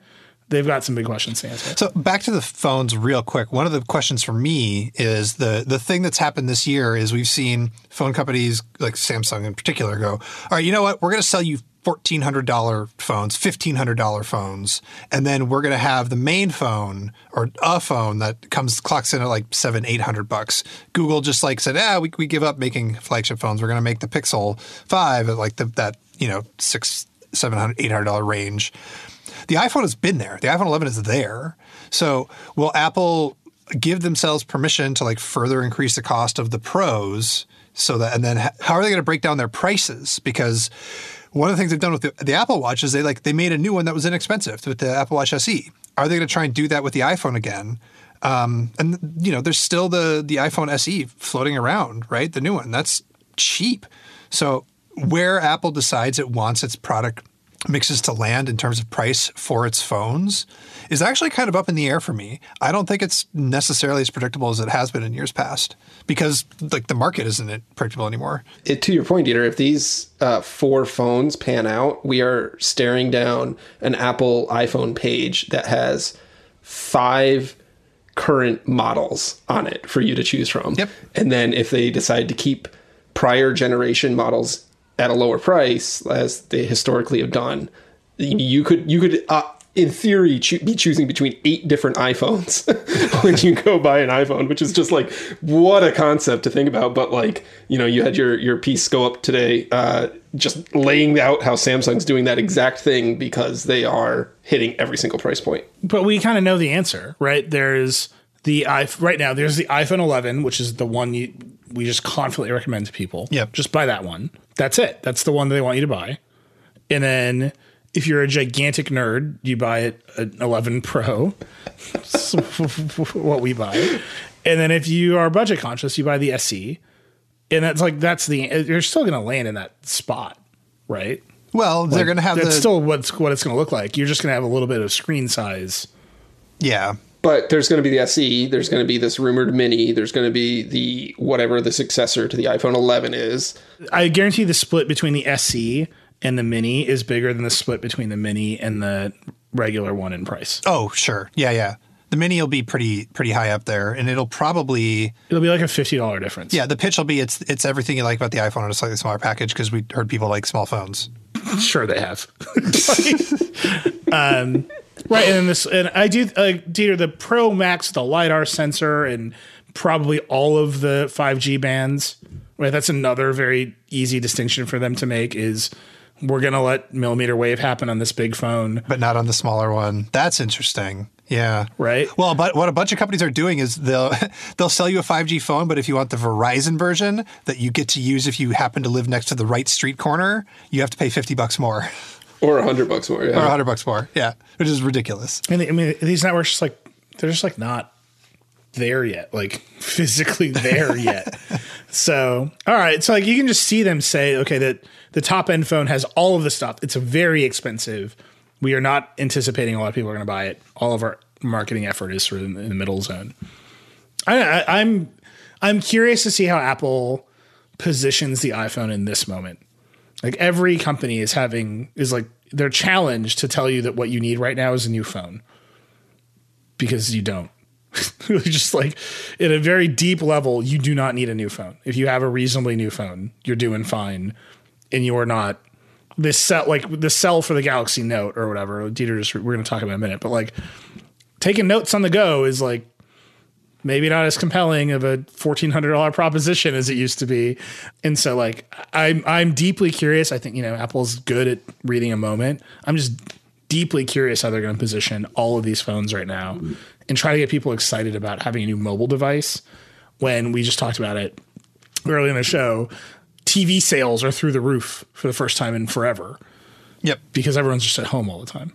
They've got some big questions to answer.
So back to the phones real quick. One of the questions for me is the the thing that's happened this year is we've seen phone companies like Samsung in particular go, all right, you know what? We're going to sell you fourteen hundred dollar phones, fifteen hundred dollar phones, and then we're going to have the main phone or a phone that comes clocks in at like seven eight hundred bucks. Google just like said, ah, we we give up making flagship phones. We're going to make the Pixel five at like the, that you know six seven hundred eight hundred dollar range the iPhone has been there. The iPhone 11 is there. So will Apple give themselves permission to like further increase the cost of the pros so that and then how are they going to break down their prices because one of the things they've done with the, the Apple Watch is they like they made a new one that was inexpensive with the Apple Watch SE. Are they going to try and do that with the iPhone again? Um, and you know, there's still the the iPhone SE floating around, right? The new one that's cheap. So where Apple decides it wants its product mixes to land in terms of price for its phones is actually kind of up in the air for me. I don't think it's necessarily as predictable as it has been in years past because like the market isn't predictable anymore.
It, to your point, Dieter, if these uh, four phones pan out, we are staring down an Apple iPhone page that has five current models on it for you to choose from.
Yep.
And then if they decide to keep prior generation models at a lower price, as they historically have done, you could you could uh, in theory choo- be choosing between eight different iPhones *laughs* when you go buy an iPhone, which is just like what a concept to think about. But like you know, you had your your piece go up today, uh, just laying out how Samsung's doing that exact thing because they are hitting every single price point.
but we kind of know the answer, right? There's the i right now. There's the iPhone 11, which is the one you, we just confidently recommend to people.
Yep.
just buy that one. That's it. That's the one they want you to buy. And then if you're a gigantic nerd, you buy it an 11 Pro. *laughs* What we buy. And then if you are budget conscious, you buy the SE. And that's like that's the you're still going to land in that spot, right?
Well, they're going to have
that's
the
still what's what it's going to look like. You're just going to have a little bit of screen size.
yeah.
But there's going to be the SE. There's going to be this rumored Mini. There's going to be the whatever the successor to the iPhone 11 is.
I guarantee the split between the SE and the Mini is bigger than the split between the Mini and the regular one in price.
Oh, sure. Yeah, yeah. The mini will be pretty pretty high up there, and it'll probably
It'll be like a fifty dollar difference.
yeah. The pitch will be it's it's everything you like about the iPhone in a slightly smaller package because we heard people like small phones. *laughs*
sure they have. *laughs* um, right, and then this, and I do, uh, Dieter, the Pro Max, the lidar sensor, and probably all of the five G bands. Right, that's another very easy distinction for them to make. Is we're gonna let millimeter wave happen on this big phone,
but not on the smaller one. That's interesting. Yeah.
right?
Well, but what a bunch of companies are doing is they'll *laughs* they'll sell you a 5G phone, but if you want the Verizon version that you get to use if you happen to live next to the right street corner, you have to pay 50 bucks more
Or a hundred bucks more.
or
Yeah.
100 bucks more. Yeah, which is ridiculous.
I mean, I mean, these networks just like they're just like not there yet, like *laughs* physically there yet. *laughs* So, all right, so like you can just see them say, okay, that the top end phone has all of the stuff. It's very expensive. We are not anticipating a lot of people are going to buy it. All of our marketing effort is sort of in, the middle zone. I, I, I'm I'm curious to see how Apple positions the iPhone in this moment. Like every company is having is like their challenge to tell you that what you need right now is a new phone because you don't. *laughs* just like at a very deep level, you do not need a new phone. If you have a reasonably new phone, you're doing fine, and you are not this cell like the cell for the Galaxy Note or whatever. Dieter just we're going to talk about in a minute, but like taking notes on the go is like maybe not as compelling of a fourteen hundred dollar proposition as it used to be. And so like I'm I'm deeply curious. I think you know Apple's good at reading a moment. I'm just deeply curious how they're going to position all of these phones right now and try to get people excited about having a new mobile device when we just talked about it early in the show. TV sales are through the roof for the first time in forever
Yep.
because everyone's just at home all the time.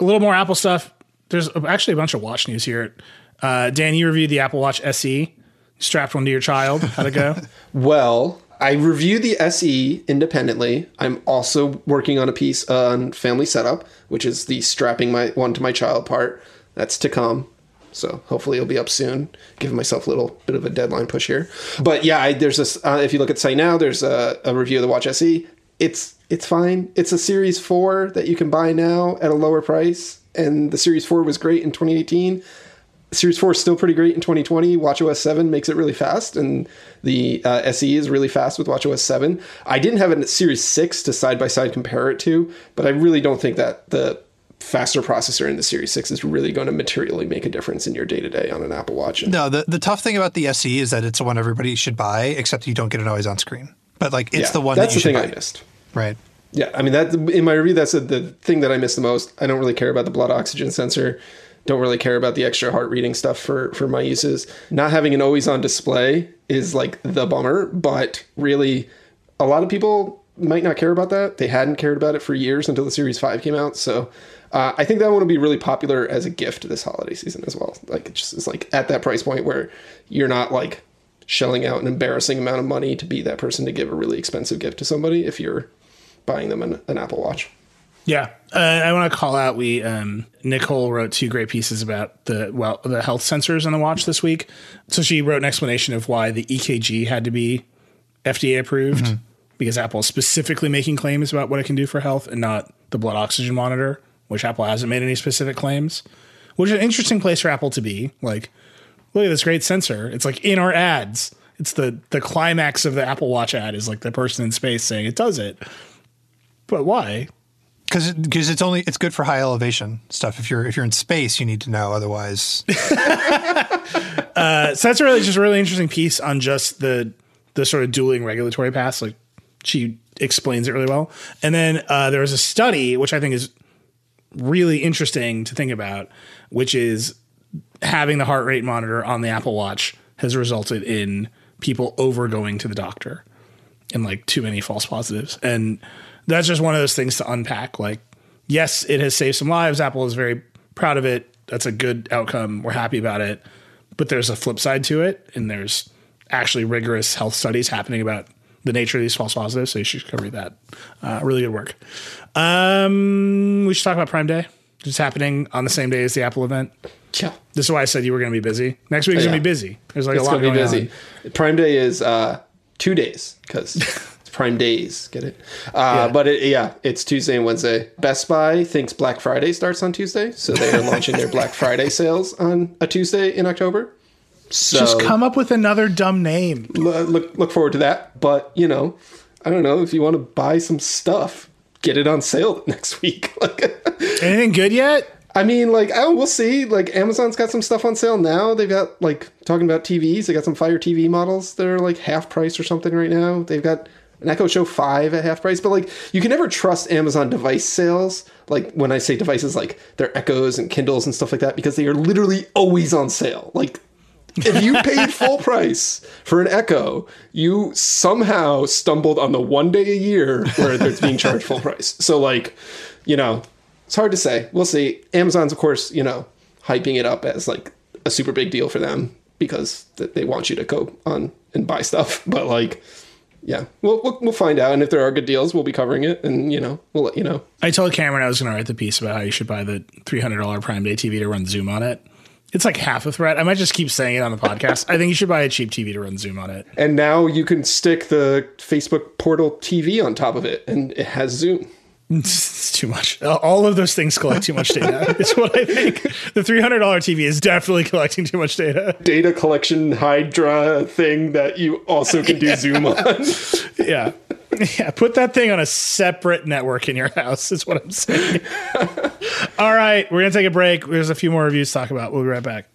A little more Apple stuff. There's actually a bunch of watch news here. Uh, Dan, you reviewed the Apple Watch SE. Strapped one to your child. How'd it go? *laughs*
Well, I reviewed the SE independently. I'm also working on a piece on family setup, which is the strapping my one to my child part. That's to come. So hopefully it'll be up soon. Giving myself a little bit of a deadline push here. But yeah, I, there's this. Uh, if you look at site now, there's a, a review of the Watch SE. It's it's fine. It's a Series Four that you can buy now at a lower price, and the Series Four was great in 2018. Series 4 is still pretty great in 2020. WatchOS 7 makes it really fast, and the uh, SE is really fast with WatchOS 7. I didn't have a Series 6 to side by side compare it to, but I really don't think that the faster processor in the Series 6 is really going to materially make a difference in your day to day on an Apple Watch.
No, the, the tough thing about the SE is that it's the one everybody should buy, except you don't get it always on screen. But like, it's
Yeah,
the one
that's
that you
the
should
thing
buy.
I missed.
Right.
Yeah, I mean that in my review, that's the thing that I miss the most. I don't really care about the blood oxygen sensor. Don't really care about the extra heart reading stuff for for my uses. Not having an always on display is like the bummer, but really, a lot of people might not care about that. They hadn't cared about it for years until the Series Five came out. So. Uh, I think that one will be really popular as a gift this holiday season as well. Like it just is like at that price point where you're not like shelling out an embarrassing amount of money to be that person to give a really expensive gift to somebody if you're buying them an, an Apple Watch.
Yeah, uh, I want to call out. We um, Nicole wrote two great pieces about the well the health sensors on the watch this week. So she wrote an explanation of why the EKG had to be FDA approved because Apple is specifically making claims about what it can do for health and not the blood oxygen monitor, which Apple hasn't made any specific claims. Which is an interesting place for Apple to be. Like, look at this great sensor. It's like in our ads. It's the the climax of the Apple Watch ad is like the person in space saying it does it. But why?
Because because it's only it's good for high elevation stuff. If you're if you're in space, you need to know. Otherwise,
so that's really just a really interesting piece on just the the sort of dueling regulatory paths. Like she explains it really well. And then uh, there was a study which I think is really interesting to think about, which is having the heart rate monitor on the Apple Watch has resulted in people over going to the doctor and like too many false positives. And that's just one of those things to unpack. Like yes, it has saved some lives. Apple is very proud of it. That's a good outcome. We're happy about it. But there's a flip side to it, and there's actually rigorous health studies happening about the nature of these false positives. So you should cover that. Uh, really good work. Um, we should talk about Prime Day, It's happening on the same day as the Apple event.
Yeah.
This is why I said you were going to be busy. Next week is going to be busy. There's like
It's
a lot
gonna be busy.
on.
Prime Day is uh, two days because *laughs* it's Prime Days. Get it? Uh, But it, yeah, it's Tuesday and Wednesday. Best Buy thinks Black Friday starts on Tuesday, so they are *laughs* launching their Black Friday sales on a Tuesday in October. So
Just come up with another dumb name.
look look forward to that. But you know, I don't know if you want to buy some stuff, get it on sale *laughs* next week. *laughs*
Anything good yet?
I mean, like, oh, we'll see. Like, Amazon's got some stuff on sale now. They've got like talking about TVs. They got some Fire TV models that are like half price or something right now. They've got an Echo Show Five at half price. But like, you can never trust Amazon device sales. Like when I say devices, like their Echoes and Kindles and stuff like that, because they are literally always on sale. Like if you paid full price for an Echo, you somehow stumbled on the one day a year where it's being charged full price. So, like, you know, it's hard to say. We'll see. Amazon's, of course, you know, hyping it up as like a super big deal for them because they want you to go on and buy stuff. *laughs* But like, yeah, we'll, we'll we'll find out. And if there are good deals, we'll be covering it, and you know, we'll let you know.
I told Cameron I was going to write the piece about how you should buy the $300 Prime Day TV to run Zoom on it. It's like half a threat. I might just keep saying it on the podcast. I think you should buy a cheap TV to run Zoom on it.
And now you can stick the Facebook Portal TV on top of it, and it has Zoom. *laughs*
It's too much. Uh, all of those things collect too much data. *laughs* It's what I think. The $300 TV is definitely collecting too much data.
data collection Hydra thing that you also can do *laughs* Zoom on.
Yeah. *laughs* Yeah. Put that thing on a separate network in your house, is what I'm saying. *laughs* All right. We're going to take a break. There's a few more reviews to talk about. We'll be right back.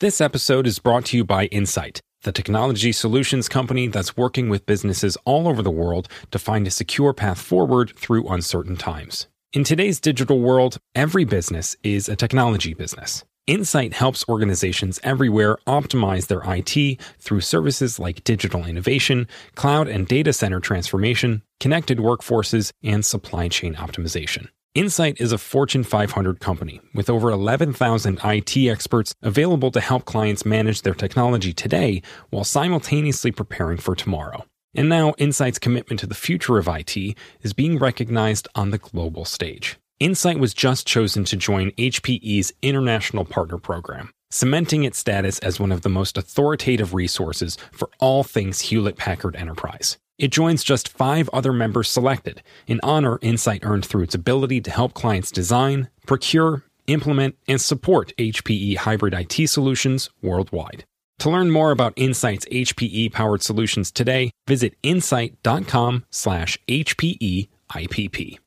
This episode is brought to you by Insight, the technology solutions company that's working with businesses all over the world to find a secure path forward through uncertain times. In today's digital world, every business is a technology business. Insight helps organizations everywhere optimize their IT through services like digital innovation, cloud and data center transformation, connected workforces, and supply chain optimization. Insight is a Fortune 500 company with over 11,000 IT experts available to help clients manage their technology today while simultaneously preparing for tomorrow. And now, Insight's commitment to the future of IT is being recognized on the global stage. Insight was just chosen to join HPE's International Partner Program, cementing its status as one of the most authoritative resources for all things Hewlett Packard Enterprise. It joins just five other members selected, an honor Insight earned through its ability to help clients design, procure, implement, and support HPE hybrid IT solutions worldwide. To learn more about Insight's HPE powered solutions today, visit insight.com slash HPE IPP.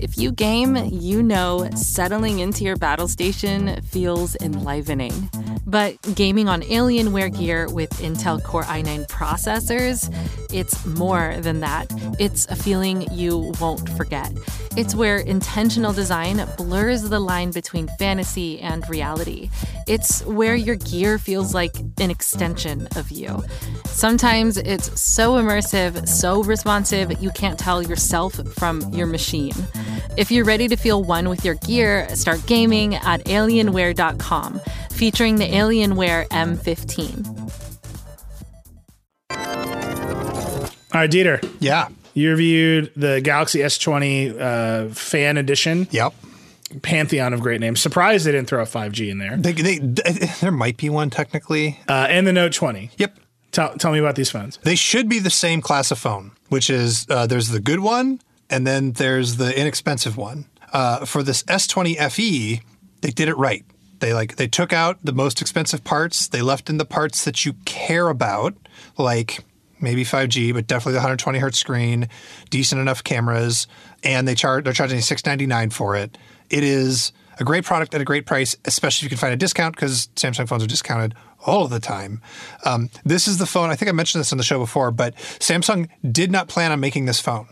If you game, you know settling into your battle station feels enlivening. But gaming on Alienware gear with Intel Core i9 processors, it's more than that. It's a feeling you won't forget. It's where intentional design blurs the line between fantasy and reality. It's where your gear feels like an extension of you. Sometimes it's so immersive, so responsive, you can't tell yourself from your machine. If you're ready to feel one with your gear, start gaming at alienware.com, featuring the Alienware M15.
All right, Dieter.
Yeah.
You reviewed the Galaxy S20 uh, Fan Edition.
Yep.
Pantheon of great names. Surprised they didn't throw a 5G in there.
They, they, there might be one technically.
Uh, and the Note 20.
Yep.
Tell, tell me about these phones.
They should be the same class of phone, which is uh, there's the good one and then there's the inexpensive one. Uh, for this S20 FE, they did it right. They like they took out the most expensive parts. They left in the parts that you care about, like maybe 5G, but definitely the 120 hertz screen, decent enough cameras, and they charge they're charging 6.99 for it. It is a great product at a great price, especially if you can find a discount because Samsung phones are discounted all of the time. Um, this is the phone. I think I mentioned this on the show before, but Samsung did not plan on making this phone.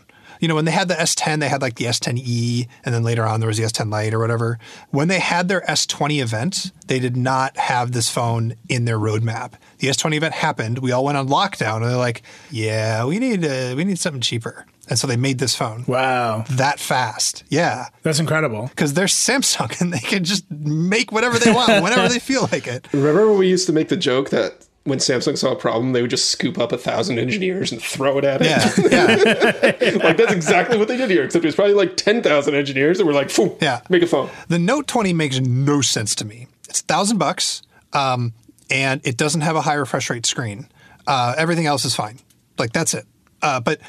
You know, when they had the S10, they had like the S10e, and then later on there was the S10 Lite or whatever. When they had their S20 event, they did not have this phone in their roadmap. The S20 event happened. We all went on lockdown, and they're like, "Yeah, we need uh, we need something cheaper." And so they made this phone
Wow.
that fast. Yeah,
That's incredible.
because they're Samsung *laughs* and they can just make whatever they want whenever they feel like it.
Remember when we used to make the joke that when Samsung saw a problem, they would just scoop up a thousand engineers and throw it at it?
Yeah, *laughs* yeah.
like that's exactly what they did here, except it was probably like ten thousand engineers that were like, "Phew,
Yeah.
make a phone."
The Note 20 makes no sense to me. It's thousand bucks, um, and it doesn't have a high refresh rate screen. Uh, everything else is fine. Like that's it. Uh, but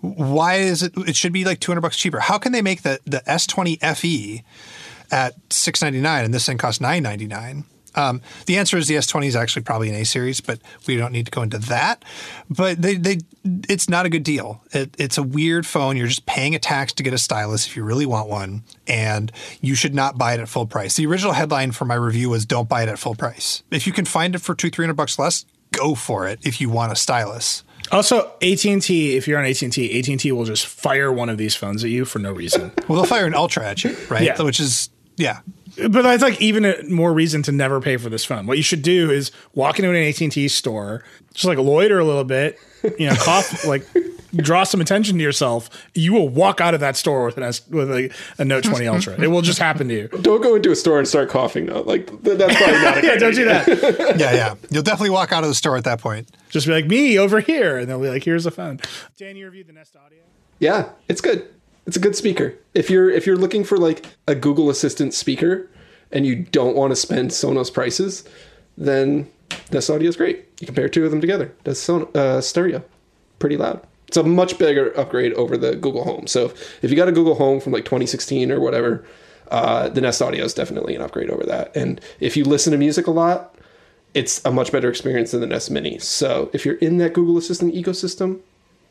why is it? It should be like 200 bucks cheaper. How can they make the the S20 FE at 699 and this thing costs 999? Um, the answer is the S20 is actually probably an A series, but we don't need to go into that. But they, they, it's not a good deal. It, it's a weird phone. You're just paying a tax to get a stylus if you really want one, and you should not buy it at full price. The original headline for my review was "Don't buy it at full price." If you can find it for two, three hundred bucks less, go for it. If you want a stylus,
Also, AT and T. If you're on AT and T, AT and T will just fire one of these phones at you for no reason.
well, they'll fire an Ultra at you, right?
Yeah.
Which is yeah.
But that's like even a more reason to never pay for this phone. What you should do is walk into an AT and T store, just like loiter a little bit, you know, cough, *laughs* like draw some attention to yourself. You will walk out of that store with an S, with a, a Note 20 Ultra. It will just happen to you.
Don't go into a store and start coughing though. Like th- that's probably not a *laughs*
Yeah, don't do that. *laughs*
Yeah, yeah. You'll definitely walk out of the store at that point.
Just be like me over here, and they'll be like, "Here's a phone." Dan, you reviewed the Nest Audio.
Yeah, it's good. It's a good speaker. If you're if you're looking for like a Google Assistant speaker and you don't want to spend Sonos prices, then Nest Audio is great. You compare two of them together. That's son- uh, stereo, pretty loud. It's a much bigger upgrade over the Google Home. So if you got a Google Home from like 2016 or whatever, uh, the Nest Audio is definitely an upgrade over that. And if you listen to music a lot, it's a much better experience than the Nest Mini. So if you're in that Google Assistant ecosystem,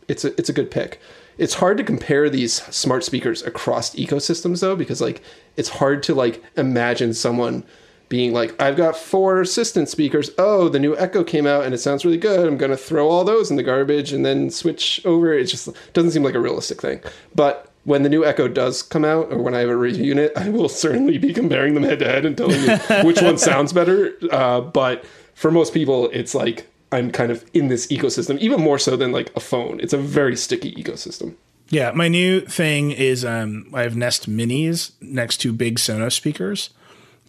it's a it's a good pick. It's hard to compare these smart speakers across ecosystems though, because like it's hard to like imagine someone being like, I've got four assistant speakers. Oh, the new Echo came out and it sounds really good. I'm gonna throw all those in the garbage and then switch over. It just doesn't seem like a realistic thing. But when the new Echo does come out, or when I have a review unit, *laughs* I will certainly be comparing them head to head and telling you *laughs* which one sounds better. Uh, but for most people, it's like I'm kind of in this ecosystem, even more so than like a phone. It's a very sticky ecosystem.
Yeah, my new thing is um, I have Nest Minis next to big Sonos speakers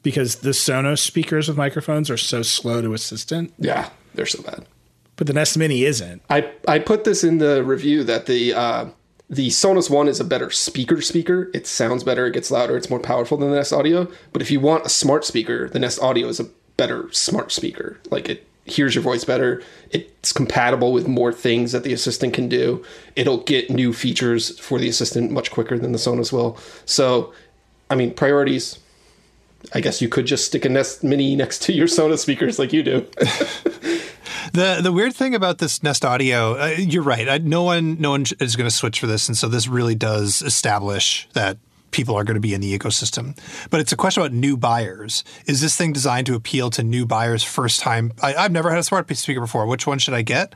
because the Sonos speakers with microphones are so slow to assistant,
Yeah, they're so bad.
but the Nest Mini isn't.
I I put this in the review that the uh, the Sonos One is a better speaker speaker. It sounds better, it gets louder, it's more powerful than the Nest Audio. But if you want a smart speaker, the Nest Audio is a better smart speaker. Like it hears your voice better. It's compatible with more things that the assistant can do. It'll get new features for the assistant much quicker than the Sonos will. So, I mean, priorities. I guess you could just stick a Nest Mini next to your Sonos speakers like you do. *laughs*
The the weird thing about this Nest Audio, uh, you're right. I, no one no one is going to switch for this, and so this really does establish that people are going to be in the ecosystem. But it's a question about new buyers. Is this thing designed to appeal to new buyers first time? I, I've never had a smart speaker before. Which one should I get?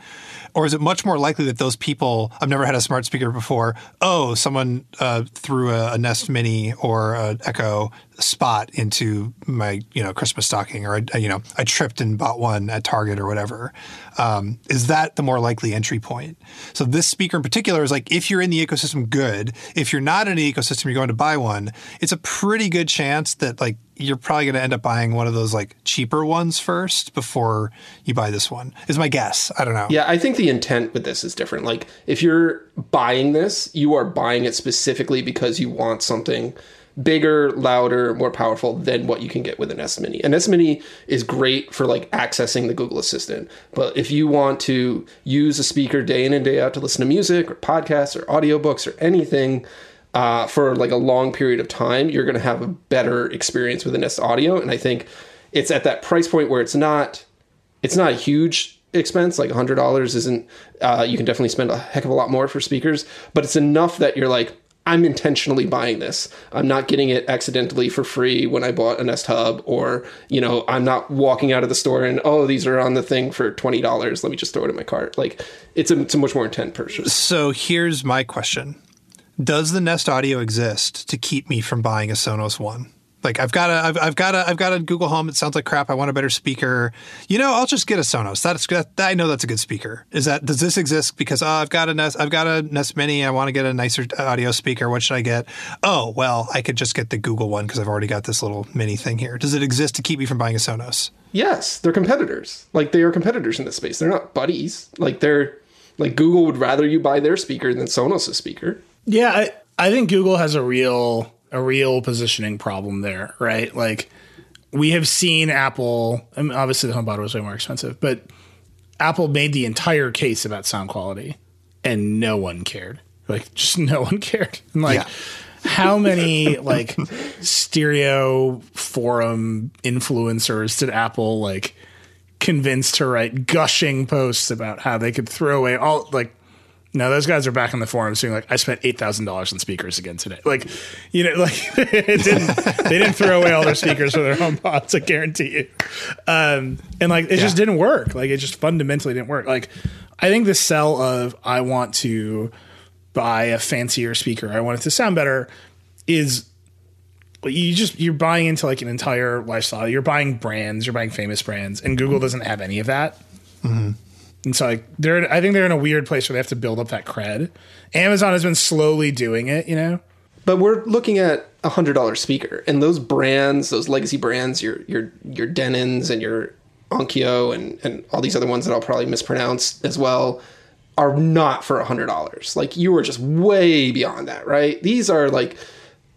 Or is it much more likely that those people I've never had a smart speaker before? Oh, someone uh, threw a, a Nest Mini or an Echo spot into my you know Christmas stocking, or I, you know I tripped and bought one at Target or whatever. Um, is that the more likely entry point? So this speaker in particular is like if you're in the ecosystem, good. If you're not in the ecosystem, you're going to buy one. It's a pretty good chance that like you're probably going to end up buying one of those like cheaper ones first before you buy this one. Is my guess. I don't know.
Yeah, I think the intent with this is different. Like, if you're buying this, you are buying it specifically because you want something bigger, louder, more powerful than what you can get with an Nest Mini. An Nest Mini is great for like accessing the Google Assistant, but if you want to use a speaker day in and day out to listen to music or podcasts or audiobooks or anything, uh, for like a long period of time, you're going to have a better experience with an Nest Audio. And I think it's at that price point where it's not it's not a huge expense like $100 isn't uh, you can definitely spend a heck of a lot more for speakers but it's enough that you're like i'm intentionally buying this i'm not getting it accidentally for free when i bought a nest hub or you know i'm not walking out of the store and oh these are on the thing for $20 let me just throw it in my cart like it's a, it's a much more intent purchase
So here's my question. Does the Nest Audio exist to keep me from buying a Sonos One? Like I've got a, I've, I've got a, I've got a Google Home. It sounds like crap. I want a better speaker. You know, I'll just get a Sonos. That's that, I know that's a good speaker. Is that does this exist because oh, I've got a Nest, I've got a Nest Mini. I want to get a nicer uh, audio speaker. What should I get? Oh, well, I could just get the Google one because I've already got this little mini thing here. Does it exist to keep me from buying a Sonos?
Yes, they're competitors. Like they are competitors in this space. They're not buddies. Like they're like Google would rather you buy their speaker than Sonos' speaker.
Yeah, I, I think Google has a real a real positioning problem there, right? Like we have seen Apple. I mean, obviously, the HomePod was way more expensive, but Apple made the entire case about sound quality, and no one cared. Like, *laughs* just no one cared. And like, yeah. how many like stereo forum influencers did Apple like convince to write gushing posts about how they could throw away all like no, those guys are back on the forums saying like, I spent eight thousand dollars on speakers again today. Like, you know, like *laughs* it didn't they didn't throw away all their speakers for their home pods, *laughs* I guarantee you. Um, and like it yeah. just didn't work. Like it just fundamentally didn't work. Like I think the sell of I want to buy a fancier speaker, I want it to sound better, is you just you're buying into like an entire lifestyle. You're buying brands, you're buying famous brands, and Google doesn't have any of that. Mm-hmm. And so like they're I think they're in a weird place where they have to build up that cred. Amazon has been slowly doing it, you know.
But we're looking at a hundred dollar speaker, and those brands, those legacy brands, your your your Denons and your Onkyo and and all these other ones that I'll probably mispronounce as well, are not for a hundred dollars. Like you are just way beyond that, right? These are like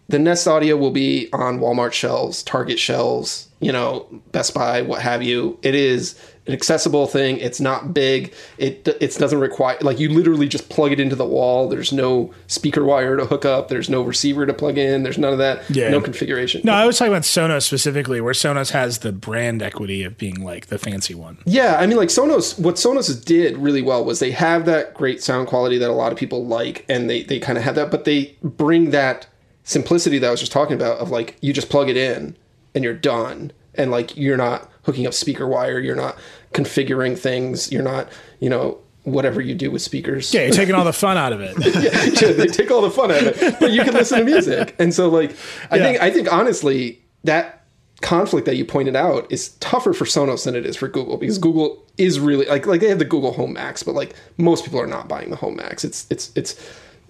the Nest Audio will be on Walmart shelves, Target shelves, you know, Best Buy, what have you. It is an accessible thing. It's not big. It it doesn't require like you literally just plug it into the wall. There's no speaker wire to hook up. There's no receiver to plug in. There's none of that. Yeah. No configuration.
No, I was talking about Sonos specifically, where Sonos has the brand equity of being like the fancy one.
Yeah, I mean, like Sonos. What Sonos did really well was they have that great sound quality that a lot of people like, and they they kind of have that, but they bring that simplicity that I was just talking about of like you just plug it in and you're done, and like you're not hooking up speaker wire. You're not configuring things. You're not, you know, whatever you do with speakers.
Yeah, you're taking all the fun out of it. *laughs*
yeah, yeah, they take all the fun out of it, but you can listen to music. And so, like, I yeah. think I think honestly that conflict that you pointed out is tougher for Sonos than it is for Google because Google is really like like they have the Google Home Max, but like most people are not buying the Home Max. It's it's it's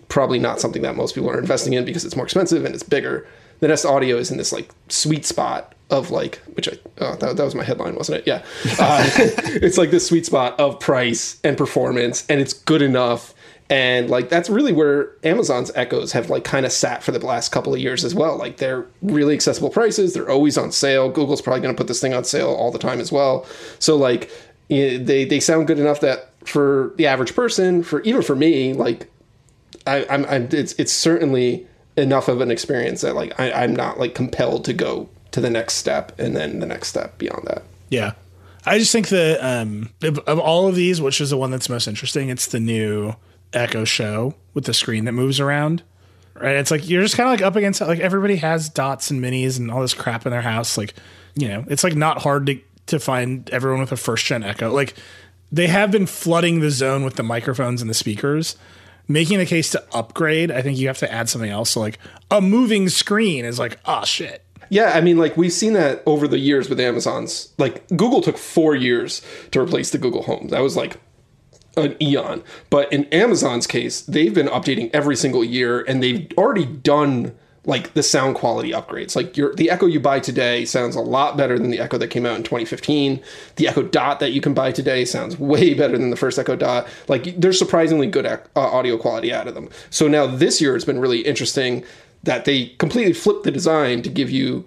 probably not something that most people are investing in because it's more expensive and it's bigger. The Nest Audio is in this like sweet spot of like, which I, oh, that, that was my headline, wasn't it? Yeah. Uh, *laughs* it's like this sweet spot of price and performance, and it's good enough. And like, that's really where Amazon's Echoes have like kind of sat for the last couple of years as well. Like, they're really accessible prices, they're always on sale. Google's probably going to put this thing on sale all the time as well. So, like, they, they sound good enough that for the average person, for even for me, like, I, I'm, I'm it's, it's certainly enough of an experience that like I, I'm not like compelled to go to the next step and then the next step beyond that.
Yeah. I just think that um, of, all of these, which is the one that's most interesting, it's the new Echo Show with the screen that moves around. Right? It's like you're just kind of like up against like everybody has dots and minis and all this crap in their house. Like, you know, it's like not hard to to find everyone with a first gen Echo. Like, they have been flooding the zone with the microphones and the speakers, making the case to upgrade. I think you have to add something else. So like a moving screen is like, oh shit
yeah, I mean, like we've seen that over the years with Amazon's. Like Google took four years to replace the Google Home. That was like an eon. But in Amazon's case, they've been updating every single year, and they've already done like the sound quality upgrades. Like your the Echo you buy today sounds a lot better than the Echo that came out in 2015. The Echo Dot that you can buy today sounds way better than the first Echo Dot. Like there's surprisingly good uh, audio quality out of them. So now this year it's been really interesting that they completely flipped the design to give you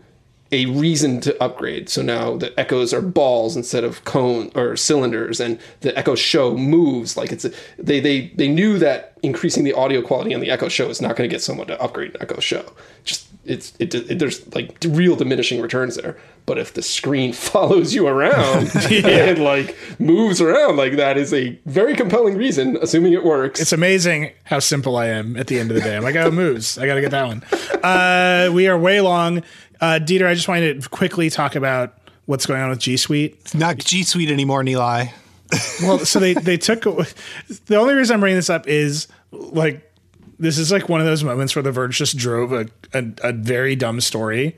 a reason to upgrade. So now the echoes are balls instead of cone or cylinders, and the Echo Show moves like it's a, they they they knew that increasing the audio quality on the Echo Show is not going to get someone to upgrade an Echo Show. Just it's it, it, there's like real diminishing returns there. But if the screen *laughs* follows you around *laughs* yeah. and like moves around like that is a very compelling reason, assuming it works.
It's amazing how simple I am at the end of the day. I'm like, oh, it moves. I got to get that one. Uh, we are way long. Uh, Dieter, I just wanted to quickly talk about what's going on with G Suite.
It's not G Suite anymore, Neil.
well, so they they took the only reason I'm bringing this up is like this is like one of those moments where The Verge just drove a, a, a very dumb story.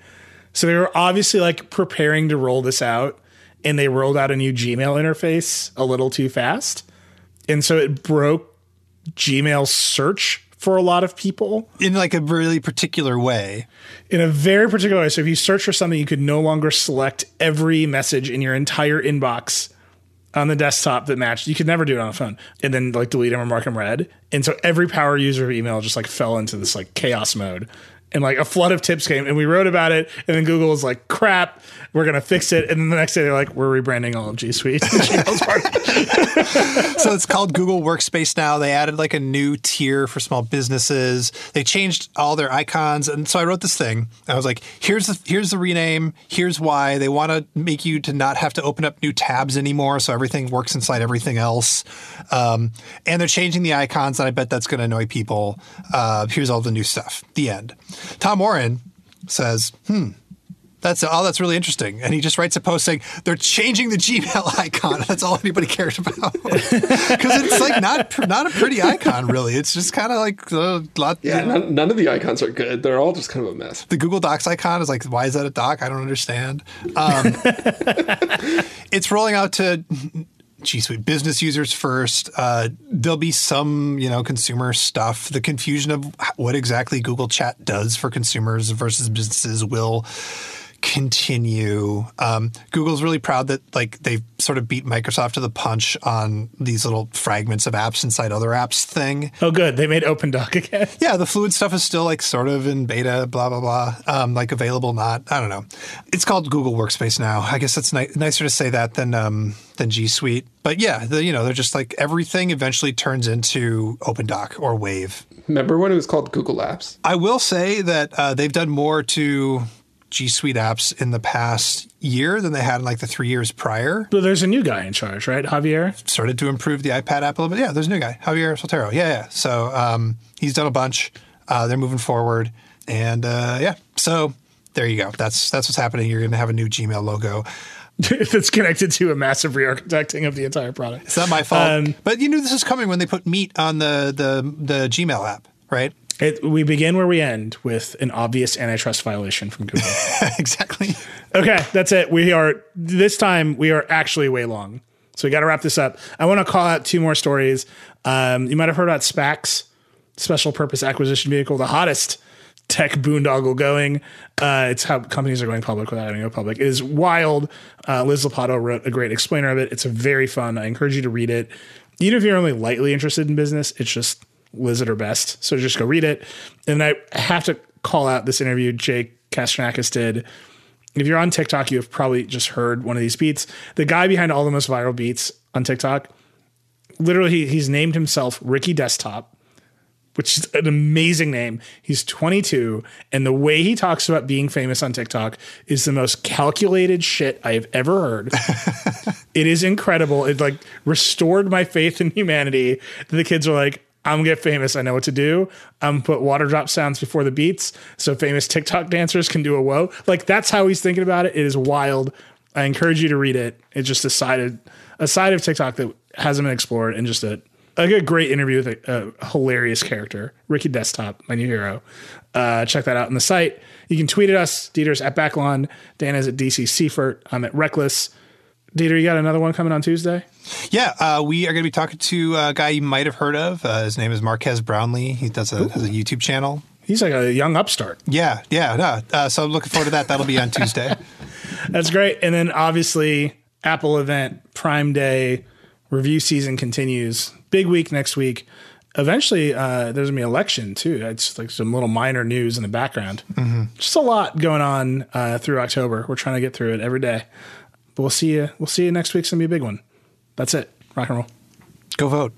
So they were obviously like preparing to roll this out, and they rolled out a new Gmail interface a little too fast. And so it broke Gmail search for a lot of people
in like a really particular way.
in a very particular way. So if you search for something, you could no longer select every message in your entire inbox on the desktop that matched. You could never do it on a phone, and then like delete them or mark them read. And so every power user of email just like fell into this like chaos mode. And like a flood of tips came, and we wrote about it. And then Google was like, "Crap, we're gonna fix it." And then the next day, they're like, "We're rebranding all of G Suite." *laughs* *laughs*
So it's called Google Workspace now. They added like a new tier for small businesses. They changed all their icons, and so I wrote this thing. I was like, "Here's the here's the rename. Here's why they want to make you to not have to open up new tabs anymore, so everything works inside everything else." Um, and they're changing the icons, and I bet that's going to annoy people. Uh, here's all the new stuff. The end. Tom Warren says, "Hmm." That's oh, that's really interesting. And he just writes a post saying they're changing the Gmail *laughs* icon. That's all anybody cares about *laughs* because it's like not not a pretty icon, really. It's just kind of like a lot.
Yeah, none, none of the icons are good. They're all just kind of a mess.
The Google Docs icon is like, why is that a doc? I don't understand. Um, *laughs* it's rolling out to G Suite business users first. Uh, there'll be some, you know, consumer stuff. The confusion of what exactly Google Chat does for consumers versus businesses will continue. Um, Google's really proud that like they've sort of beat Microsoft to the punch on these little fragments of apps inside other apps thing.
oh, good, they made OpenDoc *laughs* again.
Yeah, the fluid stuff is still like sort of in beta, blah blah blah, um, like available, not. I don't know. It's called Google Workspace now. I guess it's ni- nicer to say that than um, than G Suite. But yeah, the, you know, they're just like everything eventually turns into OpenDoc or Wave.
Remember when it was called Google Apps?
I will say that uh, they've done more to G Suite apps in the past year than they had in like the three years prior.
But there's a new guy in charge, right? Javier.
Started to improve the iPad app a little bit. Yeah, there's a new guy, Javier Soltero. Yeah, yeah. So um, he's done a bunch. Uh, they're moving forward, and uh, yeah. So there you go. That's that's what's happening. You're going to have a new Gmail logo. *laughs*
that's connected to a massive re-architecting of the entire product.
It's not my fault,
Um,
but you knew this was coming when they put Meet on the the the Gmail app, right?
It, we begin where we end with an obvious antitrust violation from Google. *laughs*
exactly.
okay, that's it. We are this time we are actually way long, so we got to wrap this up. I want to call out two more stories. Um, you might have heard about SPACs, Special Purpose Acquisition Vehicle, the hottest tech boondoggle going. Uh, it's how companies are going public without having to go public. It is wild. Uh, Liz Lopatto wrote a great explainer of it. It's a very fun. I encourage you to read it. Even if you're only lightly interested in business, it's just Liz at her best. So just go read it. And I have to call out this interview Jake Kastrenakes did. If you're on TikTok, you have probably just heard one of these beats. The guy behind all the most viral beats on TikTok, literally, he, he's named himself Ricky Desktop, which is an amazing name. He's 22, and the way he talks about being famous on TikTok is the most calculated shit I have ever heard. *laughs* it is incredible. It like restored my faith in humanity. The kids are like, I'm gonna get famous. I know what to do. I'm put water drop sounds before the beats so famous TikTok *laughs* dancers can do a whoa. Like that's how he's thinking about it. It is wild. I encourage you to read it. It's just a side of, a side of TikTok that hasn't been explored and just a like a great interview with a, a hilarious character, Ricky Desktop, my new hero. Uh, check that out on the site. You can tweet at us. Dieter's at Backlon. Dan is at DC Seifert. I'm at Reckless. Dieter, you got another one coming on Tuesday?
Yeah, uh, we are going to be talking to a guy you might have heard of. Uh, his name is Marques Brownlee. He does a, has a YouTube channel.
He's like a young upstart.
Yeah, yeah. No. Uh, so I'm looking forward to that. That'll be on Tuesday. *laughs*
That's great. And then obviously, Apple event, Prime Day, review season continues. Big week next week. Eventually, uh, there's gonna be election too. It's like some little minor news in the background. Just a lot going on uh, through October. We're trying to get through it every day. But we'll see you. We'll see you next week. It's gonna be a big one. That's it. Rock and roll.
Go vote.